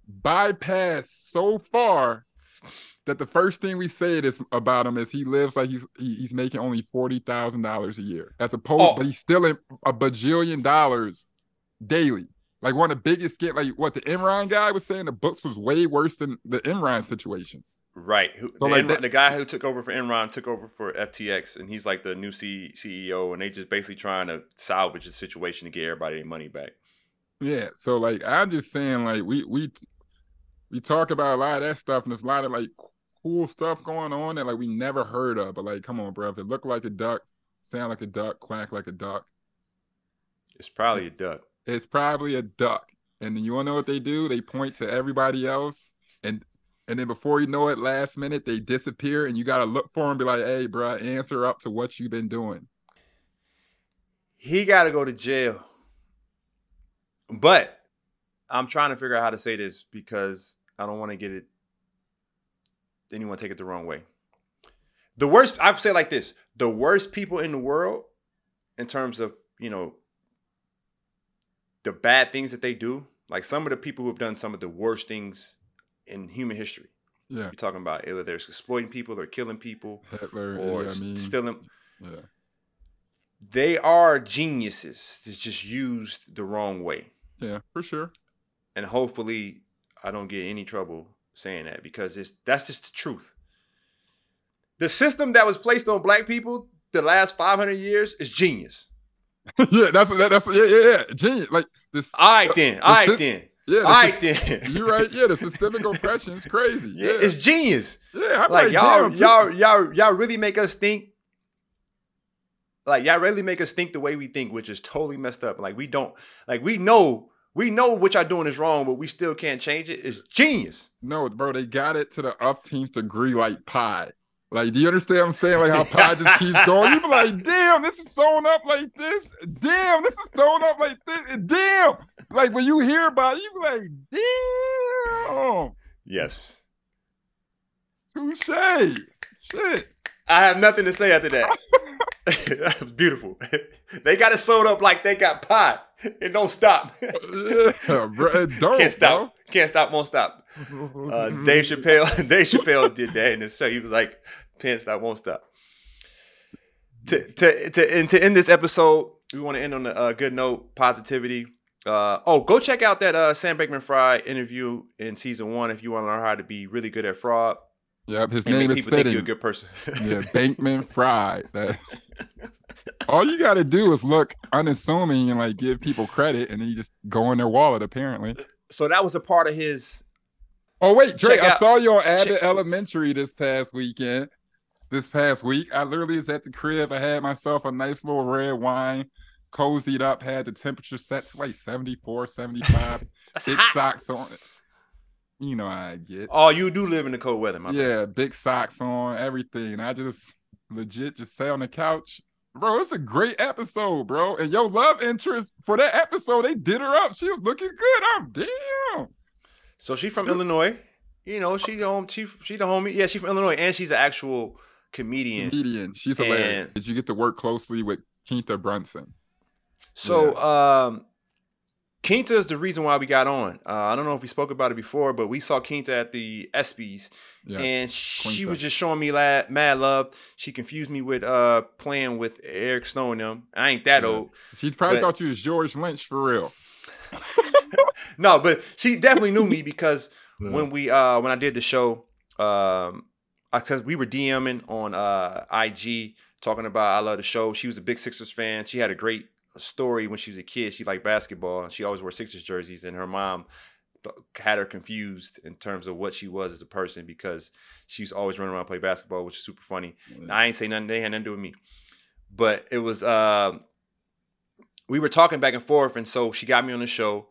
bypass so far that the first thing we said is about him is he lives like he's he's making only forty thousand dollars a year, as opposed, Oh. but he's stealing a bajillion dollars daily. Like one of the biggest scam, like what the Enron guy was saying, the books was way worse than the Enron situation. Right. Who, So the, like Enron- that- the guy who took over for Enron took over for FTX, and he's like the new C- CEO, and they just basically trying to salvage the situation to get everybody their money back. Yeah, so like I'm just saying, like we we we talk about a lot of that stuff, and there's a lot of like cool stuff going on that like we never heard of. But like, come on, bro, if it looked like a duck, sound like a duck, quack like a duck, It's probably a duck. it's probably a duck. And then you wanna know what they do? They point to everybody else, and and then before you know it, last minute they disappear, and you gotta look for them, and be like, hey, bro, answer up to what you've been doing. He got to go to jail. But I'm trying to figure out how to say this because I don't want to get it. Anyone take it the wrong way. The worst, I would say like this: the worst people in the world, in terms of you know, the bad things that they do. Like some of the people who have done some of the worst things in human history. Yeah, You're talking about whether they're exploiting people or killing people Hitler, or yeah, I mean, stealing. yeah. They are geniuses. It's just used the wrong way. Yeah, for sure. And hopefully I don't get any trouble saying that because it's that's just the truth. The system that was placed on black people the last 500 years is genius. [laughs] yeah, that's that, that's yeah, yeah, yeah. Genius. Like this. All right then. All right then. Yeah, All right then. [laughs] You're right. Yeah, the systemic oppression is crazy. Yeah, Yeah, it's genius. yeah. I'm Like y'all, damn, y'all, y'all, y'all really make us think. Like y'all really make us think the way we think, which is totally messed up. Like we don't, like we know, we know what y'all doing is wrong, but we still can't change it. It's genius. No, bro, they got it to the umpteenth degree like pie. Like, do you understand what I'm saying? Like how pie just [laughs] keeps going. You be like, damn, this is sewn up like this. Damn, this is sewn up like this. Damn. Like when you hear about it, you be like, damn. Yes. Touche. Shit. I have nothing to say after that. [laughs] [laughs] that was beautiful. [laughs] they got it sewed up like they got pie. It don't stop. [laughs] Yeah, bro. Don't, Can't stop. Can't stop. Won't stop. Uh, Dave Chappelle. Dave Chappelle did that in his show. He was like, "Can't stop. Won't stop." To to to and to end this episode, we want to end on a uh, good note, positivity. Uh, oh, go check out that uh, Sam Bankman-Fried interview in season one if you want to learn how to be really good at fraud Yep, his and name is people think you're a good person. Yeah, [laughs] Bankman Fried. All you got to do is look unassuming and like give people credit, and then you just go in their wallet. Apparently. so that was a part of his Oh wait, Drake, Check I saw you on Abbott check- Elementary this past weekend. This past week, I literally was at the crib. I had myself a nice little red wine, cozied up, had the temperature set to like 74, 75, [laughs] That's big socks on. You know how I get. Oh, you do live in the cold weather, my man. yeah, big socks on, everything. I just legit just sat on the couch. Bro, it's a great episode, bro. And your love interest for that episode, they did her up. She was looking good. I'm damn. So she from Sure. Illinois. You know, she home. She she the homie. Yeah, she's from Illinois, and she's an actual comedian. Comedian. She's hilarious. And- Did you get to work closely with Quinta Brunson? So, um, Quinta is the reason why we got on. Uh, I don't know if we spoke about it before, but we saw Quinta at the ESPYS, Yeah. and she Quinta. was just showing me mad love. She confused me with uh playing with Eric Snow and them. I ain't that Yeah. old. She probably But- thought you was George Lynch for real. [laughs] No, but she definitely knew me because [laughs] Yeah. when we uh when I did the show, um, because we were DMing on uh IG talking about I love the show. She was a big Sixers fan. She had a great story when she was a kid. She liked basketball and she always wore Sixers jerseys. And her mom th- had her confused in terms of what she was as a person because she was always running around and play basketball, which is super funny. I ain't say nothing. They had nothing to do with me. But it was uh, we were talking back and forth, and so she got me on the show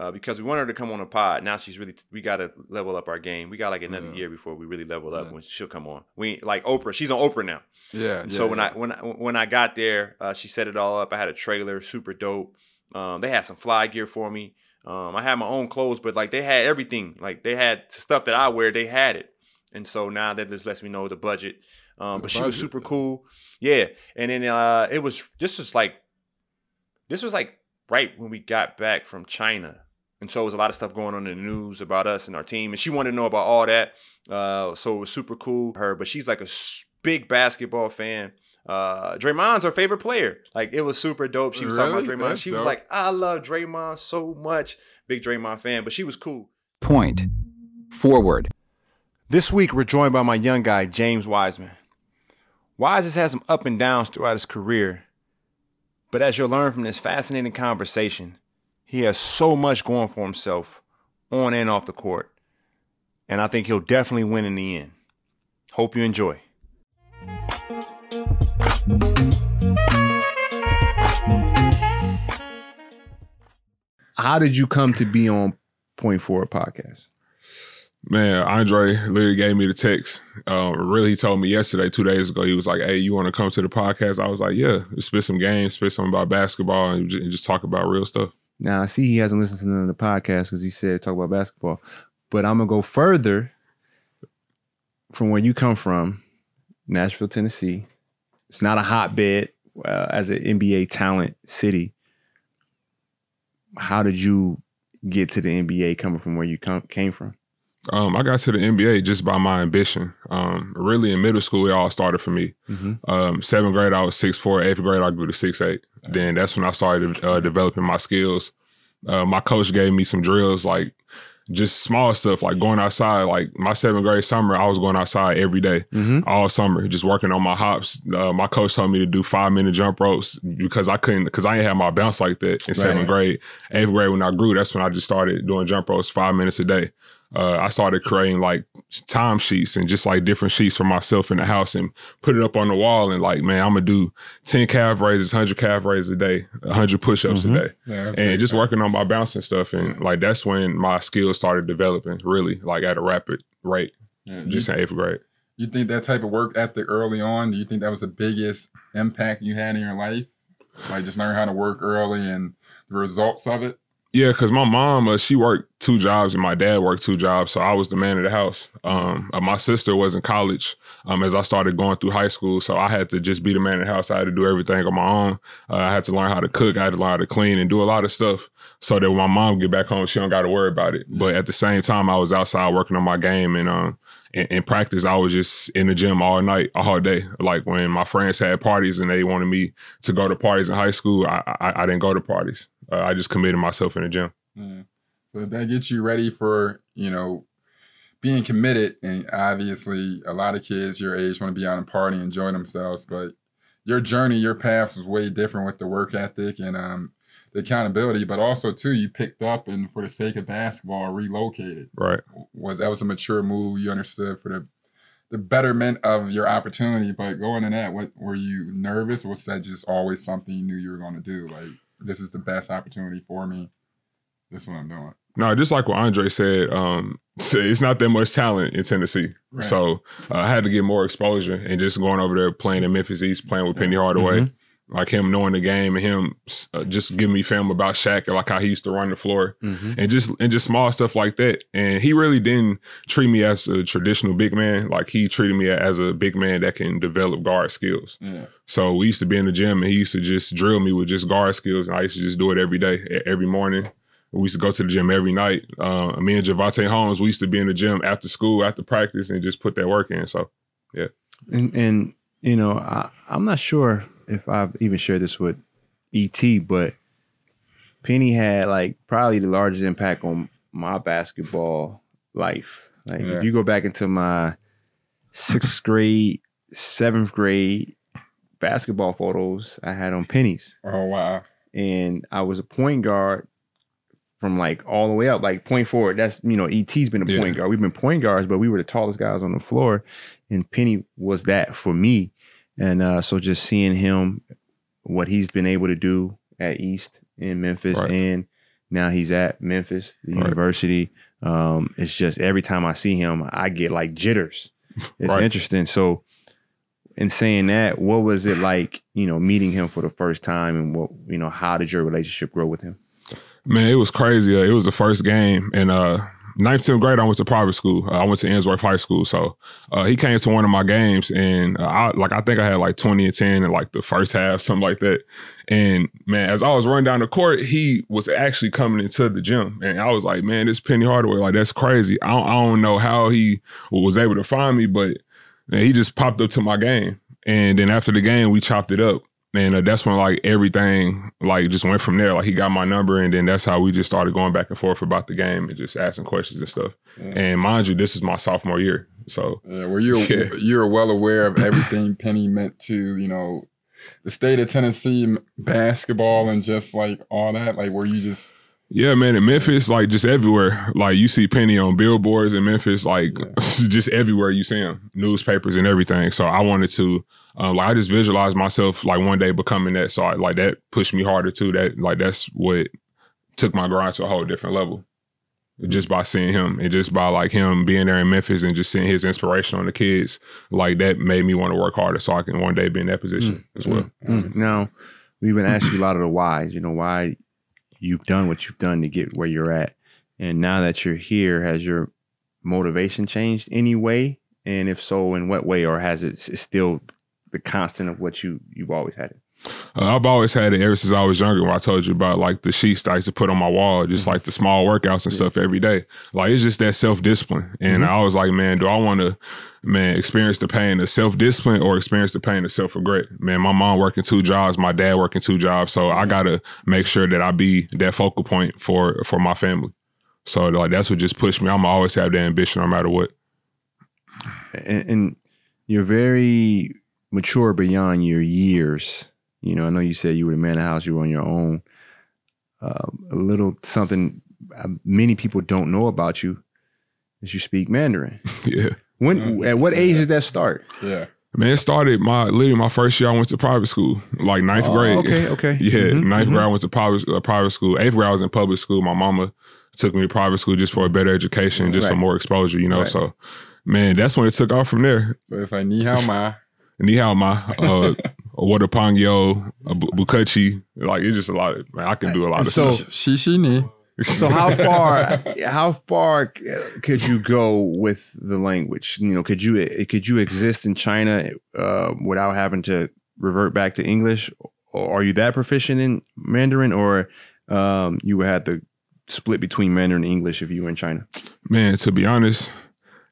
uh, because we wanted her to come on a pod. Now she's really we got to level up our game. We got like another Yeah. year before we really level up Yeah. when she'll come on. We like Oprah. She's on Oprah now. Yeah. so yeah, when. I when I when I got there, uh, she set it all up. I had a trailer, super dope. Um, they had some fly gear for me. Um, I had my own clothes, but like they had everything. Like they had stuff that I wear. They had it, and so now that just lets me know the budget. Um, The but she was super cool. Yeah, and then uh, it was this was like this was like right when we got back from China. And so it was a lot of stuff going on in the news about us and our team. And she wanted to know about all that. Uh, so it was super cool. Her, but she's like a big basketball fan. Uh, Draymond's her favorite player. Like it was super dope. She was talking about Really? Draymond. That's She was dope. like, I love Draymond so much. Big Draymond fan, but she was cool. Point. Forward. This week, we're joined by my young guy, James Wiseman. Wise has had some up and downs throughout his career, but as you'll learn from this fascinating conversation, he has so much going for himself on and off the court, and I think he'll definitely win in the end. Hope you enjoy. How did you come to be on Four podcast? Man, Andre literally gave me the text. Um, really, he told me yesterday, two days ago, he was like, "Hey, you want to come to the podcast?" I was like, "Yeah." Let's spit some games, spit something about basketball, and ju- and just talk about real stuff. Now I see he hasn't listened to none of the podcast because he said talk about basketball. But I'm gonna go further from where you come from, Nashville, Tennessee. It's not a hotbed uh, as an NBA talent city. How did you get to the NBA coming from where you come, came from? Um, I got to the NBA just by my ambition. Um, really, in middle school, it all started for me. Mm-hmm. Um, seventh grade, I was six four. Eighth grade, I grew to six eight. Then that's when I started uh, developing my skills. Uh, my coach gave me some drills, like just small stuff, like going outside. Like my seventh grade summer, I was going outside every day, Mm-hmm. all summer, just working on my hops. Uh, my coach told me to do five minute jump ropes because I couldn't, because I didn't have my bounce like that in seventh grade. Eighth grade, when I grew, that's when I just started doing jump ropes five minutes a day. Uh, I started creating like time sheets and just like different sheets for myself in the house and put it up on the wall and like, man, I'm gonna do 10 calf raises, 100 calf raises a day, 100 push ups Mhm. a day. Yeah, And big just time. working on my bouncing stuff. And like, that's when my skills started developing really, like at a rapid rate, Yeah, just in eighth grade. You think that type of work ethic early on, do you think that was the biggest impact you had in your life? Like just learn how to work early and the results of it? Yeah, because my mom, uh, she worked two jobs and my dad worked two jobs. So I was the man of the house. Um, uh, my sister was in college um, as I started going through high school. So I had to just be the man of the house. I had to do everything on my own. Uh, I had to learn how to cook. I had to learn how to clean and do a lot of stuff so that when my mom get back home, she don't got to worry about it. But at the same time, I was outside working on my game and um, in, in practice, I was just in the gym all night, all day. Like when my friends had parties and they wanted me to go to parties in high school, I, I, I didn't go to parties. Uh, I just committed myself in the gym. Yeah. So that gets you ready for, you know, being committed. And obviously, a lot of kids your age want to be out and party, enjoy themselves. But your journey, your path was way different with the work ethic and um, the accountability. But also, too, you picked up and for the sake of basketball, relocated. Right. Was that was a mature move? You understood for the the betterment of your opportunity. But going in that, what were you nervous? Was that just always something you knew you were going to do? Like, this is the best opportunity for me. This is what I'm doing. No, just like what Andre said, um, [laughs] it's not that much talent in Tennessee. Right. So uh, I had to get more exposure and just going over there playing in Memphis East, playing with Penny Hardaway, like him knowing the game and him uh, just giving me film about Shaq and like how he used to run the floor Mm-hmm. and just and just small stuff like that. And he really didn't treat me as a traditional big man. Like he treated me as a big man that can develop guard skills. Yeah. So we used to be in the gym and he used to just drill me with just guard skills. And I used to just do it every day, every morning. We used to go to the gym every night. Uh, me and Javante Holmes, we used to be in the gym after school, after practice, and just put that work in. So yeah. And, and you know, I, I'm not sure if I've even shared this with ET, but Penny had like probably the largest impact on my basketball life. Like Yeah. if you go back into my sixth grade, seventh grade basketball photos I had on Penny's. Oh wow. And I was a point guard from like all the way up, like point forward. That's you know, ET's been a Yeah. point guard. We've been point guards, but we were the tallest guys on the floor. And Penny was that for me. And uh, so just seeing him, what he's been able to do at East in Memphis, Right. and now he's at Memphis, the Right. university. Um, it's just every time I see him, I get like jitters. [laughs] It's Right. interesting. So, in saying that, what was it like, you know, meeting him for the first time, and what, you know, how did your relationship grow with him? Man, it was crazy. Uh, it was the first game, and uh, ninth, tenth grade, I went to private school. Uh, I went to Ensworth High School, so uh, he came to one of my games, and uh, I like I think I had like twenty and ten in like the first half, something like that. And man, as I was running down the court, he was actually coming into the gym, and I was like, man, this Penny Hardaway, like that's crazy. I don't, I don't know how he was able to find me, but man, he just popped up to my game, and then after the game, we chopped it up. And uh, that's when like everything like just went from there. Like he got my number, and then that's how we just started going back and forth about the game and just asking questions and stuff. Yeah. And mind you, this is my sophomore year, so Yeah, well, you're [laughs] Yeah. you're well aware of everything Penny meant to you know the state of Tennessee basketball and just like all that. Like, were you just yeah, man. In Memphis, like just everywhere, like you see Penny on billboards in Memphis, like [laughs] just everywhere you see him, newspapers and everything. So I wanted to, um, like, I just visualized myself like one day becoming that. So I, like that pushed me harder too. That like that's what took my grind to a whole different level. Just by seeing him and just by like him being there in Memphis and just seeing his inspiration on the kids, like that made me want to work harder so I can one day be in that position as well. Mm. Now, we've been asking a lot of the whys, you know, why you've done what you've done to get where you're at. And now that you're here, has your motivation changed any way? And if so, in what way? Or has it still the constant of what you you've always had it? Uh, I've always had it ever since I was younger. When I told you about like the sheets that I used to put on my wall, just mm-hmm. like the small workouts and stuff every day. Like it's just that self discipline. And mm-hmm. I was like, man, do I want to, man, experience the pain of self discipline or experience the pain of self regret? Man, my mom working two jobs, my dad working two jobs, so I mm-hmm. gotta make sure that I be that focal point for for my family. So like that's what just pushed me. I'm always have that ambition no matter what. and, and you're very mature beyond your years. You know, I know you said you were the man of the house, you were on your own. Um, a little something uh, many people don't know about you is you speak Mandarin. [laughs] yeah. When at what age did that start? yeah? Man, it started my literally my first year. I went to private school, like ninth Oh, grade. okay, okay. [laughs] yeah, Mhm, ninth mhm. grade I went to private uh, private school. Eighth grade I was in public school. My mama took me to private school just for a better education, just for more exposure. You know, Right. so man, that's when it took off from there. So it's like ni hao ma. Ni hao ma, uh, Wadapangyo, uh, Bu- Bukachi. Like it's just a lot. Of, man, I can do a lot of So- stuff. Shi shi ni. So how far how far could you go with the language? You know, could you could you exist in China uh, without having to revert back to English? Or are you that proficient in Mandarin, or um, you would have to split between Mandarin and English if you were in China? Man, to be honest,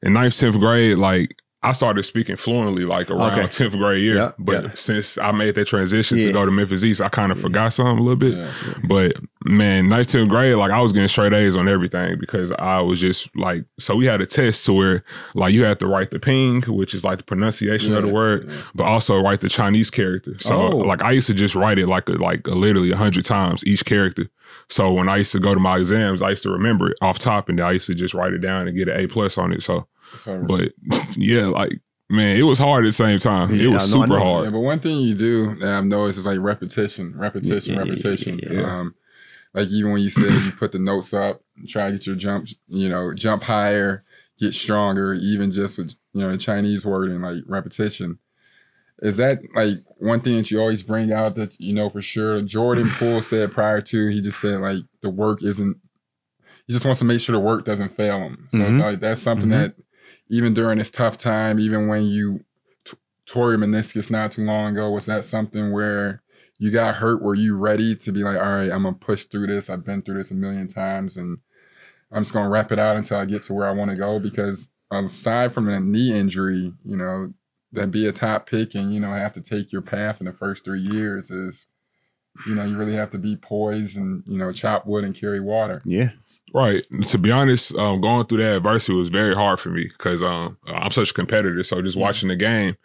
in ninth, tenth grade, like I started speaking fluently like around Okay. tenth grade year. Yeah, but yeah. since I made that transition Yeah. to go to Memphis East, I kind of forgot something a little bit. But man, ninth, tenth grade, like I was getting straight A's on everything because I was just like, so we had a test to where like you had to write the pinyin, which is like the pronunciation of the word, but also write the Chinese character. So uh, Oh. like I used to just write it like a, like a, literally a hundred times each character. So when I used to go to my exams, I used to remember it off top, and then I used to just write it down and get an A plus on it. So, but [laughs] yeah, like man, it was hard at the same time. Yeah, it was I know, super hard. Yeah, but one thing you do that I've noticed is like repetition, repetition, Yeah, yeah, yeah, repetition. yeah, yeah. Um, like even when you said you put the notes up, try to get your jump, you know, jump higher, get stronger, even just with you know the Chinese word and like repetition. Is that like one thing that you always bring out that you know for sure? Jordan [laughs] Poole said prior to he just said like the work isn't. He just wants to make sure the work doesn't fail him. So it's Mhm. like that's something Mhm. that even during this tough time, even when you t- tore your meniscus not too long ago, was that something where you got hurt, were you ready to be like, all right, I'm gonna push through this. I've been through this a million times and I'm just gonna wrap it out until I get to where I want to go. Because aside from a knee injury, you know, that be a top pick and, you know, have to take your path in the first three years is, you know, you really have to be poised and, you know, chop wood and carry water. Yeah. Right. To be honest, um, going through that adversity was very hard for me because um, I'm such a competitor. So just watching the game,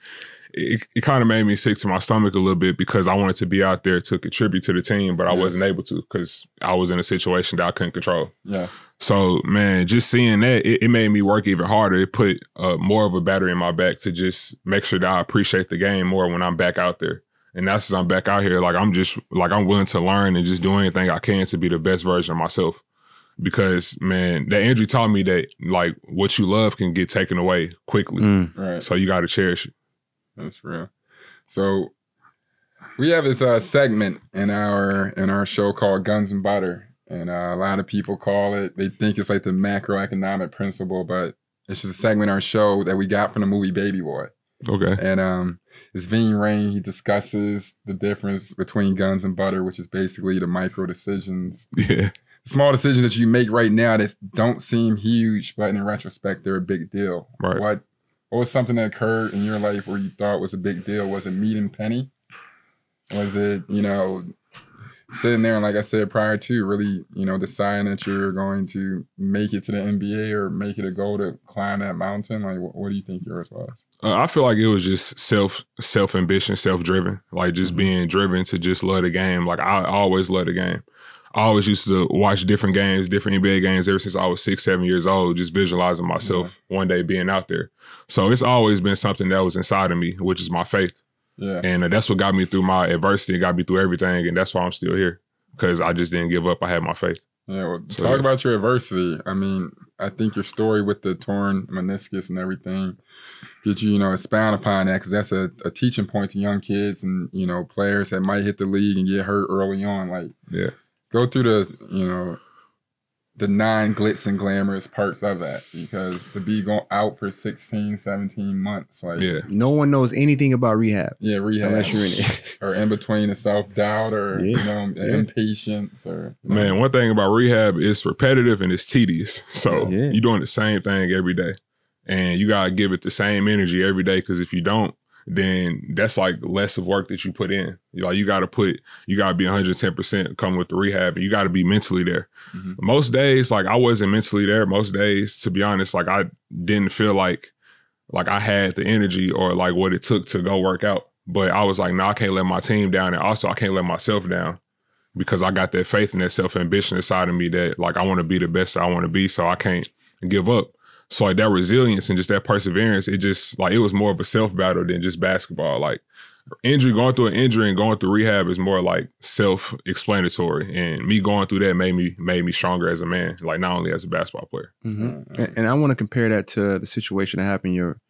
it, it kind of made me sick to my stomach a little bit because I wanted to be out there to contribute to the team, but I wasn't able to because I was in a situation that I couldn't control. Yeah. So man, just seeing that, it, it made me work even harder. It put uh, more of a battery in my back to just make sure that I appreciate the game more when I'm back out there. And that's as I'm back out here, like I'm just like I'm willing to learn and just do anything I can to be the best version of myself. Because man, that injury taught me that like what you love can get taken away quickly. Mm. Right. So you got to cherish it. That's real. So we have this uh, segment in our in our show called Guns and Butter, and uh, a lot of people call it. They think it's like the macroeconomic principle, but it's just a segment our show that we got from the movie Baby Boy. Okay. And um, it's Ving Rhames. He discusses the difference between guns and butter, which is basically the micro decisions, [laughs] Yeah. Small decisions that you make right now that don't seem huge, but in retrospect, they're a big deal. Right. What What was something that occurred in your life where you thought was a big deal? Was it meeting Penny? Was it you know sitting there and like I said prior to really you know deciding that you're going to make it to the NBA or make it a goal to climb that mountain? Like, what, what do you think yours was? Uh, I feel like it was just self self ambition, self driven, like just Mhm. being driven to just love the game. Like I always love the game. I always used to watch different games, different NBA games ever since I was six, seven years old, just visualizing myself one day being out there. So it's always been something that was inside of me, which is my faith. Yeah. And uh, that's what got me through my adversity, got me through everything. And that's why I'm still here because I just didn't give up. I had my faith. Yeah, well, So, talk yeah. about your adversity. I mean, I think your story with the torn meniscus and everything get you, you know, expound upon that because that's a, a teaching point to young kids and you know players that might hit the league and get hurt early on. Like, Yeah. Go through the you know the non glitz and glamorous parts of that because to be going out for 16, 17 months, like Yeah. No one knows anything about rehab yeah, rehab unless you're in it. [laughs] or in between the self doubt or you know Yeah. impatience or you know, Man, one thing about rehab is repetitive and it's tedious. [laughs] So Yeah. you're doing the same thing every day. And you gotta give it the same energy every day. Cause if you don't, then that's like less of work that you put in. You like you gotta put you gotta be 110% come with the rehab and you gotta be mentally there. Mhm. Most days, like I wasn't mentally there. Most days, to be honest, like I didn't feel like like I had the energy or like what it took to go work out. But I was like, no, I can't let my team down. And also I can't let myself down because I got that faith and that self ambition inside of me that like I want to be the best I want to be, so I can't give up. So like that resilience and just that perseverance, it just like it was more of a self battle than just basketball. Like injury, going through an injury and going through rehab is more like self explanatory, and me going through that made me made me stronger as a man, like not only as a basketball player. Mhm. And, and I want to compare that to the situation that happened your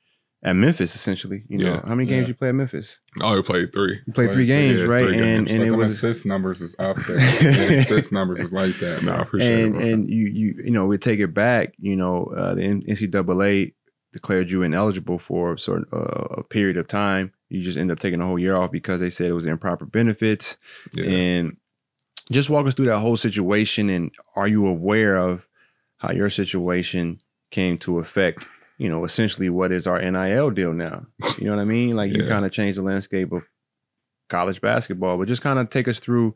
at Memphis, essentially. You know, Yeah. how many games Yeah. you play at Memphis? I only played three. You played Played three three, games, yeah, right? three and games. and But it was assist numbers is up there. [laughs] Assist numbers is like that. No, I appreciate and it. bro. and you you you know we take it back. You know, uh, the NCAA declared you ineligible for a certain uh, a period of time. You just end up taking a whole year off because they said it was improper benefits. yeah. And just walk us through that whole situation. And are you aware of how your situation came to affect, you know, essentially what is our NIL deal now? You know what I mean? Like you kind of change the landscape of college basketball, but just kind of take us through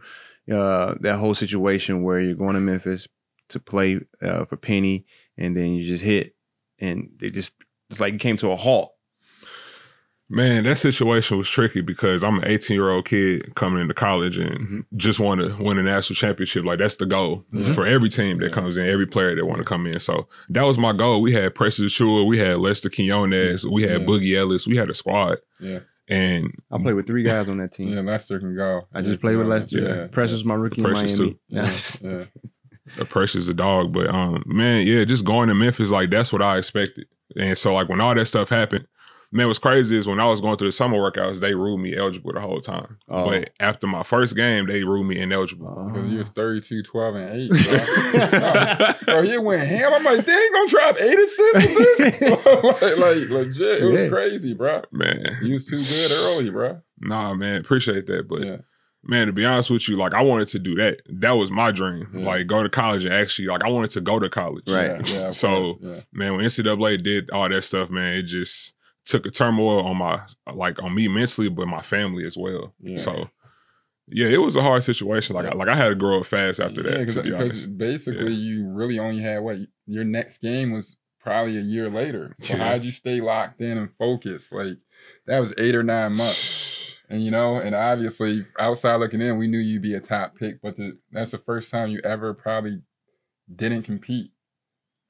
uh, that whole situation where you're going to Memphis to play uh, for Penny, and then you just hit, and it just it's like you came to a halt. Man, that situation was tricky because I'm an 18 year old kid coming into college and Mhm. just want to win a national championship. Like that's the goal Mhm. for every team that Yeah. comes in, every player that want to come in. So that was my goal. We had Precious Achiuwa, we had Lester Quinones, we had Yeah. Boogie Ellis, we had a squad, Yeah, and I played with three guys on that team. yeah. Lester can go. I just played with Lester. Yeah, Precious my rookie in Precious Miami. too. Yeah, yeah. a Precious a dog. But um, man, yeah, just going to Memphis, like that's what I expected. And so like when all that stuff happened, man, what's crazy is when I was going through the summer workouts, they ruled me eligible the whole time. Oh. But after my first game, they ruled me ineligible. Oh. Because you was 32, 12, and 8, [laughs] bro. bro, he went ham. I'm like, they ain't gonna drop eight assists with this? [laughs] [laughs] like, like, legit. It was Yeah. crazy, bro. Man, You was too good early, bro. Nah, man, appreciate that. But Yeah. Man, to be honest with you, like I wanted to do that. That was my dream. Yeah. Like go to college and actually like I wanted to go to college. Right. Yeah, yeah, So, yeah. Man, when NCAA did all that stuff, man, it just took a turmoil on my like on me mentally, but my family as well. Yeah. So yeah, it was a hard situation. Like I, like I had to grow up fast after Yeah, that. 'cause- To be because basically you really only had what your next game was probably a year later. So Yeah. how'd you stay locked in and focused? Like that was eight or nine months. [sighs] And you know, and obviously outside looking in, we knew you'd be a top pick, but the, that's the first time you ever probably didn't compete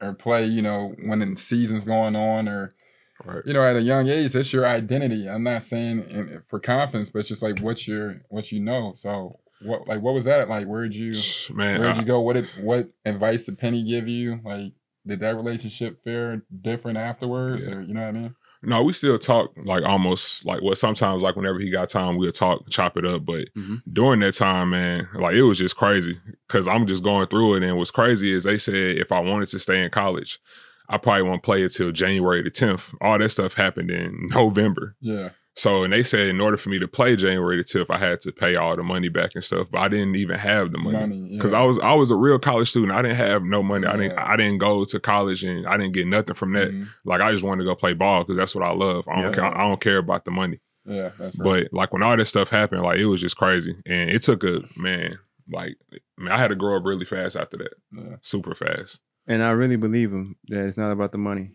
or play, you know, when the season's going on or right. you know, at a young age, that's your identity. I'm not saying in, for confidence, but it's just like what's your what you know. So what like what was that like? Where'd you Man, where'd I- you go? What did what advice did Penny give you? Like did that relationship fare different afterwards? Yeah. Or you know what I mean? No, we still talk like almost like what sometimes like whenever he got time we'll talk, chop it up. But Mhm. during that time, man, like it was just crazy because I'm just going through it. And what's crazy is they said if I wanted to stay in college, I probably won't play it until January the 10th. All that stuff happened in [laughs] November. Yeah. So and they said in order for me to play January the 10th, I had to pay all the money back and stuff. But I didn't even have the money because yeah. I was I was a real college student. I didn't have no money. I didn't I didn't go to college and I didn't get nothing from that. Mhm. Like I just wanted to go play ball because that's what I love. I don't Yeah. care. I don't care about the money. Yeah, that's right. But like when all this stuff happened, like it was just crazy, and it took a man. Like man, I had to grow up really fast after that, yeah. super fast. And I really believe him that it's not about the money.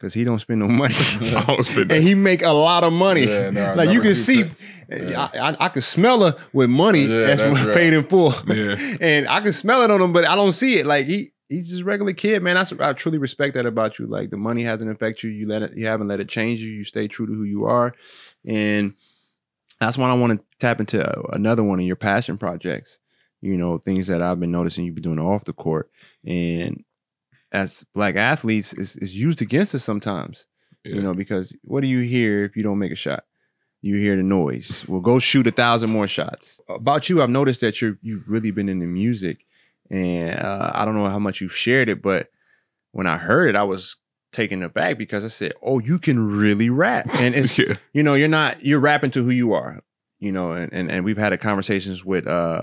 Cause he don't spend no [laughs] money. Spend and he make a lot of money. Yeah, I like you can see, eh, Yeah. I, I, I can smell her with money Yeah, that's, that's right. paid in full. [laughs] And I can smell it on him, but I don't see it. Like he, he's just a regular kid, man. That's, I truly respect that about you. Like the money hasn't affected you. You let it, you haven't let it change you. You stay true to who you are, and that's why I want to tap into uh, another one of your passion projects. You know, things that I've been noticing you've been doing off the court, and as black athletes, is is used against us sometimes Yeah. you know, because what do you hear if you don't make a shot? You hear the noise. Well, go shoot a thousand more shots. About you, I've noticed that you're you've really been into music, and uh, I don't know how much you've shared it, but when I heard it, I was taken aback because I said, "Oh, you can really rap," and [laughs] it's yeah, you know, you're not you're rapping to who you are, you know, and and, and we've had a conversations with uh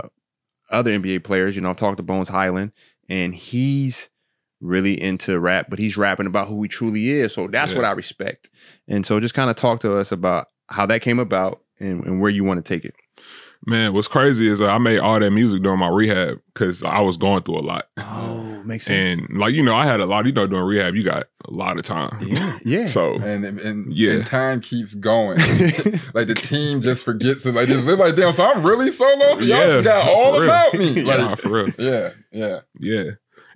other NBA players. You know, I've talked to Bones Hyland, and he's really into rap, but he's rapping about who he truly is. So that's Yeah. what I respect. And so just kind of talk to us about how that came about and, and where you want to take it. man. What's crazy is uh, I made all that music during my rehab because I was going through a lot, Oh, makes sense. and like you know, I had a lot. You know, during rehab, you got a lot of time. yeah, [laughs] yeah. So And and, Yeah. and time keeps going. [laughs] like the team just forgets it. Like just live like damn. So I'm really solo. Y'all Yeah, forgot for all real. about me. [laughs] Nah, Like for real. yeah, yeah. Yeah.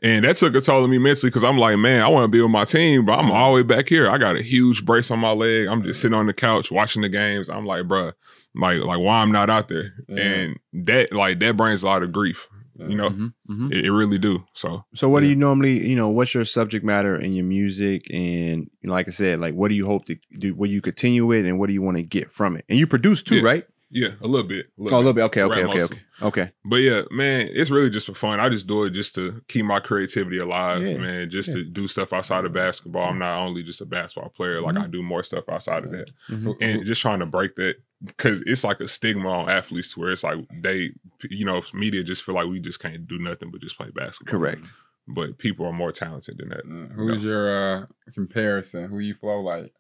And that took a toll on me mentally because I'm like, man, I want to be with my team, but I'm all the way back here. I got a huge brace on my leg. I'm just sitting on the couch watching the games. I'm like, bruh, like, like why I'm not out there? Yeah. And that, like, that brings a lot of grief. You know, Mhm, mhm. it, it really do. So So what do you normally, you know, what's your subject matter in your music? And you know, like I said, like what do you hope to do? What you continue with and what do you want to get from it? And you produce too, Yeah. right? Yeah, a little bit. Oh, a little bit. Okay, Rap okay, okay, mostly. okay. Okay. But yeah, man, it's really just for fun. I just do it just to keep my creativity alive, Yeah, man. Just yeah. to do stuff outside of basketball. I'm not only just a basketball player. Like I do more stuff outside of that. Mhm. and just trying to break that because it's like a stigma on athletes where it's like they, you know, media just feel like we just can't do nothing but just play basketball. Correct. But people are more talented than that. Uh, Who's your uh comparison? Who you flow like?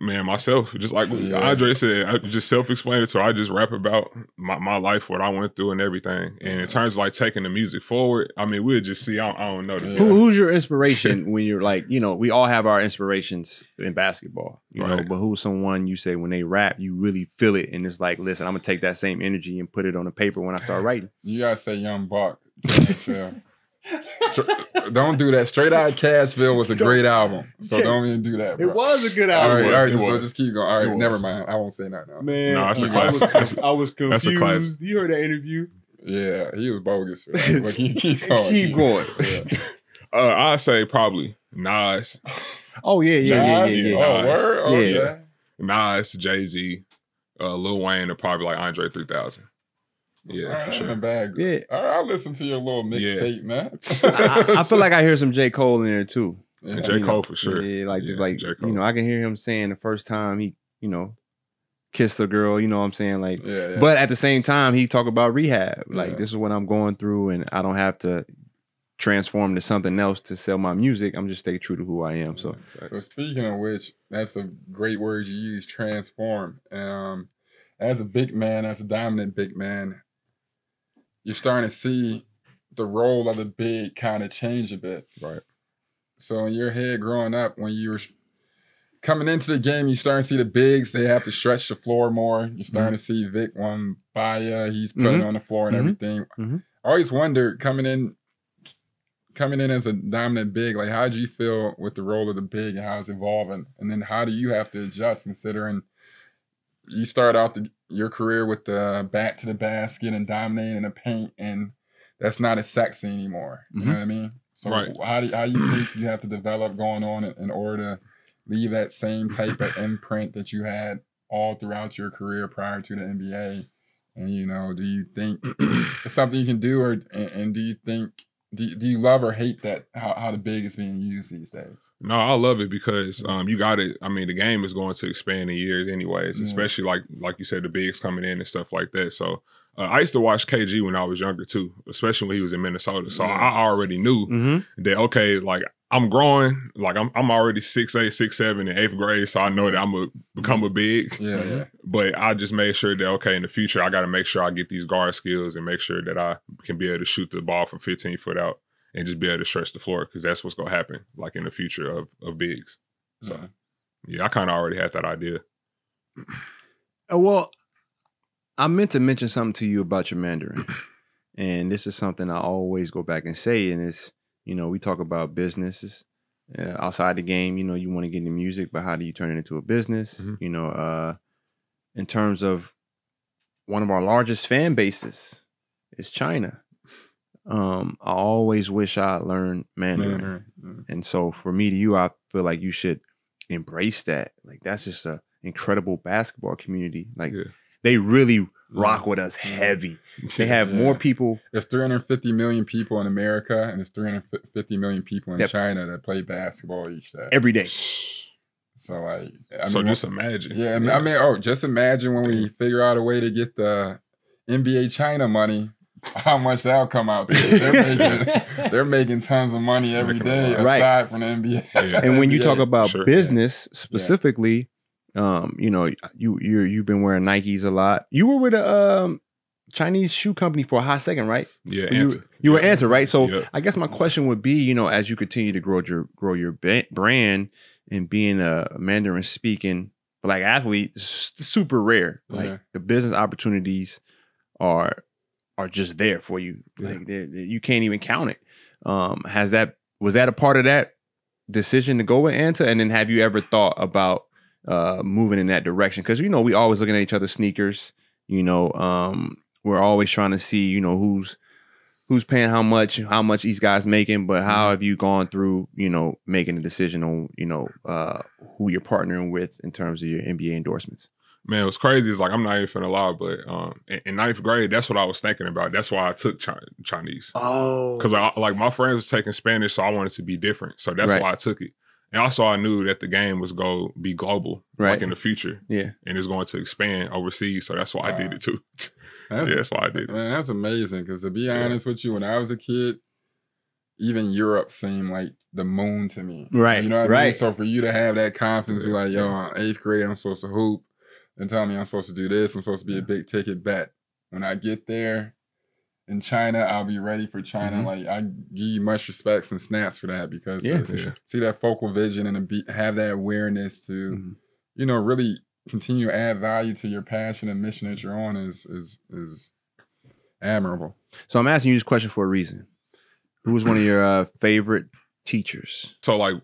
Man, myself, just like Yeah. Andre said, I just self-explanatory. I just rap about my, my life, what I went through, and everything. And in terms of like taking the music forward, I mean, we'll just see. I, I don't know. Yeah. Who, who's your inspiration [laughs] when you're like, you know, we all have our inspirations in basketball, you know, but who's someone you say when they rap, you really feel it and it's like, listen, I'm gonna take that same energy and put it on the paper when I start [laughs] writing. You gotta say Young Buck. [laughs] Nashville. Don't do that. Straight Out Cashville was a great album, so don't even do that. Bro. was a good album. all right. It so was. just keep going. All It right, never mind. I won't say that now. Man, No, it's a I classic. was- That's a- I was that's a confused. classic. You heard that interview? Yeah, he was bogus for that. But keep, keep going. Keep going. Yeah. Uh, I say probably Nas, Oh yeah, yeah, yeah, Nas? yeah, yeah. Oh, Nas. word? Oh, Yeah. yeah. Nas, Jay Z, uh, Lil Wayne, and probably like Andre 3000. Yeah, All right, for ain't sure. bad. Yeah. All right, I'll listen to your little Yeah. mixtape, man. [laughs] I, I feel like I hear some J. Cole in there too. Yeah. J. You know, Cole for sure. Yeah, like Yeah, like J. you know, I can hear him saying the first time he, you know, kissed a girl. You know what I'm saying? Like, Yeah, yeah. but at the same time, he talk about rehab. Like, Yeah. this is what I'm going through, and I don't have to transform to something else to sell my music. I'm just stay true to who I am. So So speaking of which, that's a great word you use, transform. Um, as a big man, as a dominant big man, you're starting to see the role of the big kind of change a bit. Right. So in your head growing up, when you were coming into the game, you starting to see the bigs, they have to stretch the floor more. You're starting to see Vic one Wambaya, he's putting Mhm. on the floor and Mhm. everything. Mhm. I always wondered coming in coming in as a dominant big, like how do you feel with the role of the big and how it's evolving? And then how do you have to adjust considering you start out the, your career with the back to the basket and dominating the paint and that's not as sexy anymore. You know mm-hmm. what I mean? So Right. how do how you think you have to develop going on in, in order to leave that same type of imprint that you had all throughout your career prior to the NBA? And you know, do you think [clears throat] it's something you can do, or and, and do you think do, you- do you love or hate that how, how the big is being used these days? No, I love it because um, you got it. I mean, the game is going to expand in years, anyways. Yeah. Especially like like you said, the bigs coming in and stuff like that. So uh, I used to watch KG when I was younger too, especially when he was in Minnesota. So Yeah. I already knew Mhm. that okay, like I'm growing, like I'm I'm already six eight, six seven in eighth grade, so I know that I'm gonna become a big. Yeah, yeah. But I just made sure that okay, in the future, I got to make sure I get these guard skills and make sure that I can be able to shoot the ball from 15 foot out and just be able to stretch the floor because that's what's gonna happen, like in the future of of bigs. So Yeah. yeah, I kind of already had that idea. Uh, well, I meant to mention something to you about your Mandarin, [clears throat] and this is something I always go back and say, and it's you know we talk about businesses uh, outside the game. You know, you want to get into music, but how do you turn it into a business? Mhm. You know, uh, in terms of one of our largest fan bases is China. Um, I always wish I learned Mandarin. Mandarin, yeah. And so for me to you, I feel like you should embrace that. Like that's just a incredible basketball community. Like Yeah. They really rock with us heavy. [laughs] They have more people. There's 350 million people in America, and there's 350 million people in Yep. China that play basketball each day. every day. [sighs] So like, I so mean, just imagine. yeah, I mean- I mean, oh, just imagine when we figure out a way to get the NBA China money, [laughs] how much that'll come out. To. They're [laughs] making, they're making tons of money every day Making a day lot. Right. aside from the NBA. Yeah. And when you talk about Sure. business specifically, um, you know, you you you've been wearing Nikes a lot. You were with a um, Chinese shoe company for a hot second, right? yeah, you, Anta. you were Yeah. Anta right so Yeah. i guess my question would be you know as you continue to grow your grow your brand and being a mandarin speaking black athlete super rare like Yeah. the business opportunities are are just there for you like they're- they're- you can't even count it um has that was that a part of that decision to go with anta and then have you ever thought about uh moving in that direction because you know we always looking at each other's sneakers you know um we're always trying to see you know who's who's paying how much how much each guy's making but Mm-hmm. how have you gone through you know making a decision on you know uh who you're partnering with in terms of your nba endorsements Man, what's crazy is like I'm not even finna lie, but um, in, in ninth grade, that's what I was thinking about. That's why I took Chi- Chinese oh because I like my friends was taking Spanish, so I wanted to be different. So that's Right. why I took it. And also, I knew that the game was going to be global, Right. like in the future, yeah and it's going to expand overseas. So that's why I did it too. [laughs] That's, yeah, that's why I did it. Man, that's amazing. Because to be Yeah. honest with you, when I was a kid, even Europe seemed like the moon to me. Right, You know what I mean? So for you to have that confidence, be like, yo, yeah. in eighth grade, I'm supposed to hoop, and tell me I'm supposed to do this, I'm supposed to be a big ticket bet. When I get there in China, I'll be ready for China. Mhm. Like I give you much respects and snaps for that because Yeah, to for sure. see that focal vision and be, have that awareness to Mhm. you know, really continue to add value to your passion and mission that you're on is is is admirable. so i'm asking you this question for a reason who was one of your uh, favorite teachers So like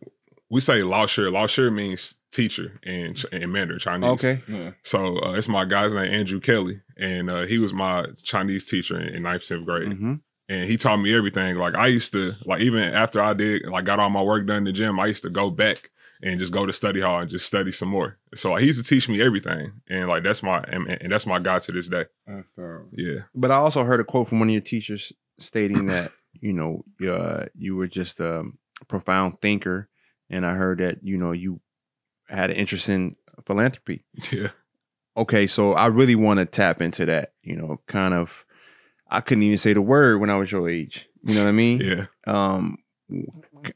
we say Lao Shi. Lao Shi means teacher in in Mandarin Chinese. okay Yeah. So uh, it's my guy's name Andrew Kelly, and uh, he was my Chinese teacher in, in ninth, tenth grade. Mhm. and he taught me everything. Like I used to, like even after I did, like got all my work done in the gym, I used to go back and just go to study hall and just study some more. So like, he used to teach me everything, and like that's my and, and that's my guy to this day. That's. Yeah, But I also heard a quote from one of your teachers stating that you know uh, you were just um, a profound thinker, and I heard that you know you had an interest in philanthropy. yeah. okay, so I really want to tap into that. You know, kind of. I couldn't even say the word when I was your age. You know what I mean? Yeah. um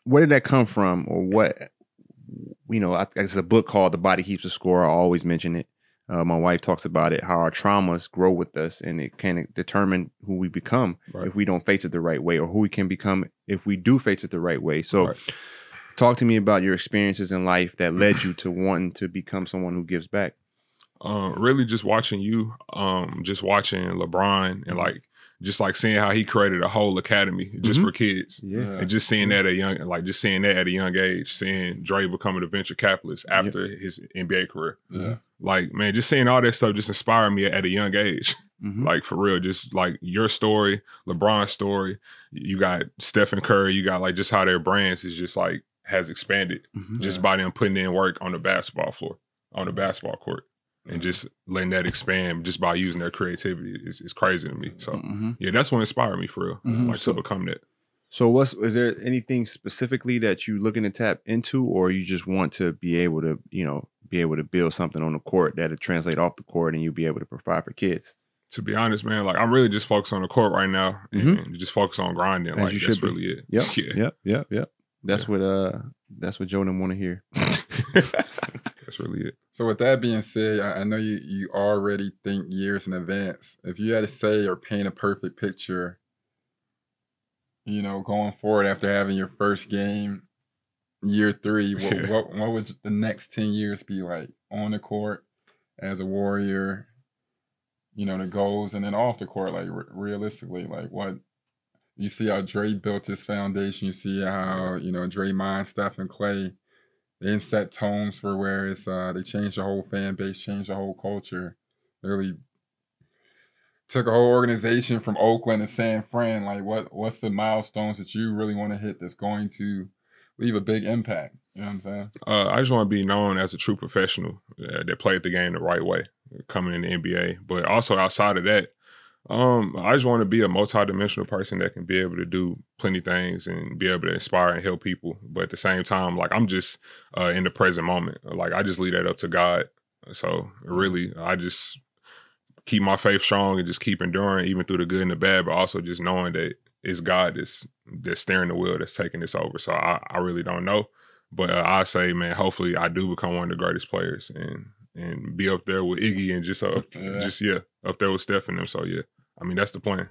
where did that come from or what you know I, it's a book called the body keeps a score i always mention it uh, my wife talks about it how our traumas grow with us and it can determine who we become Right. if we don't face it the right way or who we can become if we do face it the right way so Right. Talk to me about your experiences in life that led you to wanting to become someone who gives back um, really just watching you, um, just watching LeBron and like just like seeing how he created a whole academy just Mhm. for kids. yeah And just seeing that at a young, like just seeing that at a young age, seeing Dre becoming a venture capitalist after his NBA career. Yeah. Like, man, just seeing all that stuff just inspired me at a young age. Mhm. Like for real, just like your story, LeBron's story. You got Stephen Curry, you got like just how their brands is just like has expanded Mhm. just by them putting in work on the basketball floor, on the basketball court, and just letting that expand just by using their creativity is, is crazy to me. So Mhm. yeah, that's what inspired me for real, Mhm. like So- to become that. So what's is there anything specifically that you looking to tap into or you just want to be able to, you know, be able to build something on the court that'll translate off the court and you'll be able to provide for kids? To be honest, man, like I'm really just focused on the court right now and, Mhm. and just focus on grinding. As like that's be. really it. Yep. [laughs] Yeah. Yep. Yep. Yep. That's Yeah. what uh that's what Jordan want to hear. [laughs] that's really it. So with that being said, I, I know you you already think years in advance. If you had to say or paint a perfect picture, you know, going forward after having your first game, year three, what Yeah. [laughs] what, what would the next ten years be like on the court as a warrior? You know, the goals, and then off the court, like re- realistically, like what you see how Dre built his foundation. You see how you know Draymond, Steph, and Klay they set tones for where it's uh they changed the whole fan base, changed the whole culture. They really took a whole organization from Oakland to San Fran. Like what what's the milestones that you really want to hit that's going to leave a big impact? You know what I'm saying? Uh, I just want to be known as a true professional uh, that played the game the right way, coming in the NBA. But also outside of that, um, I just want to be a multidimensional person that can be able to do plenty things and be able to inspire and help people. But at the same time, like I'm just uh, in the present moment. Like I just leave that up to God. So really, I just keep my faith strong and just keep enduring, even through the good and the bad. But also just knowing that it's God that's that's steering the wheel, that's taking this over. So I, I really don't know. But uh, I say, man, hopefully I do become one of the greatest players and and be up there with Iggy and just uh, [laughs] Yeah. just yeah, up there with Steph and them. So yeah, I mean that's the plan.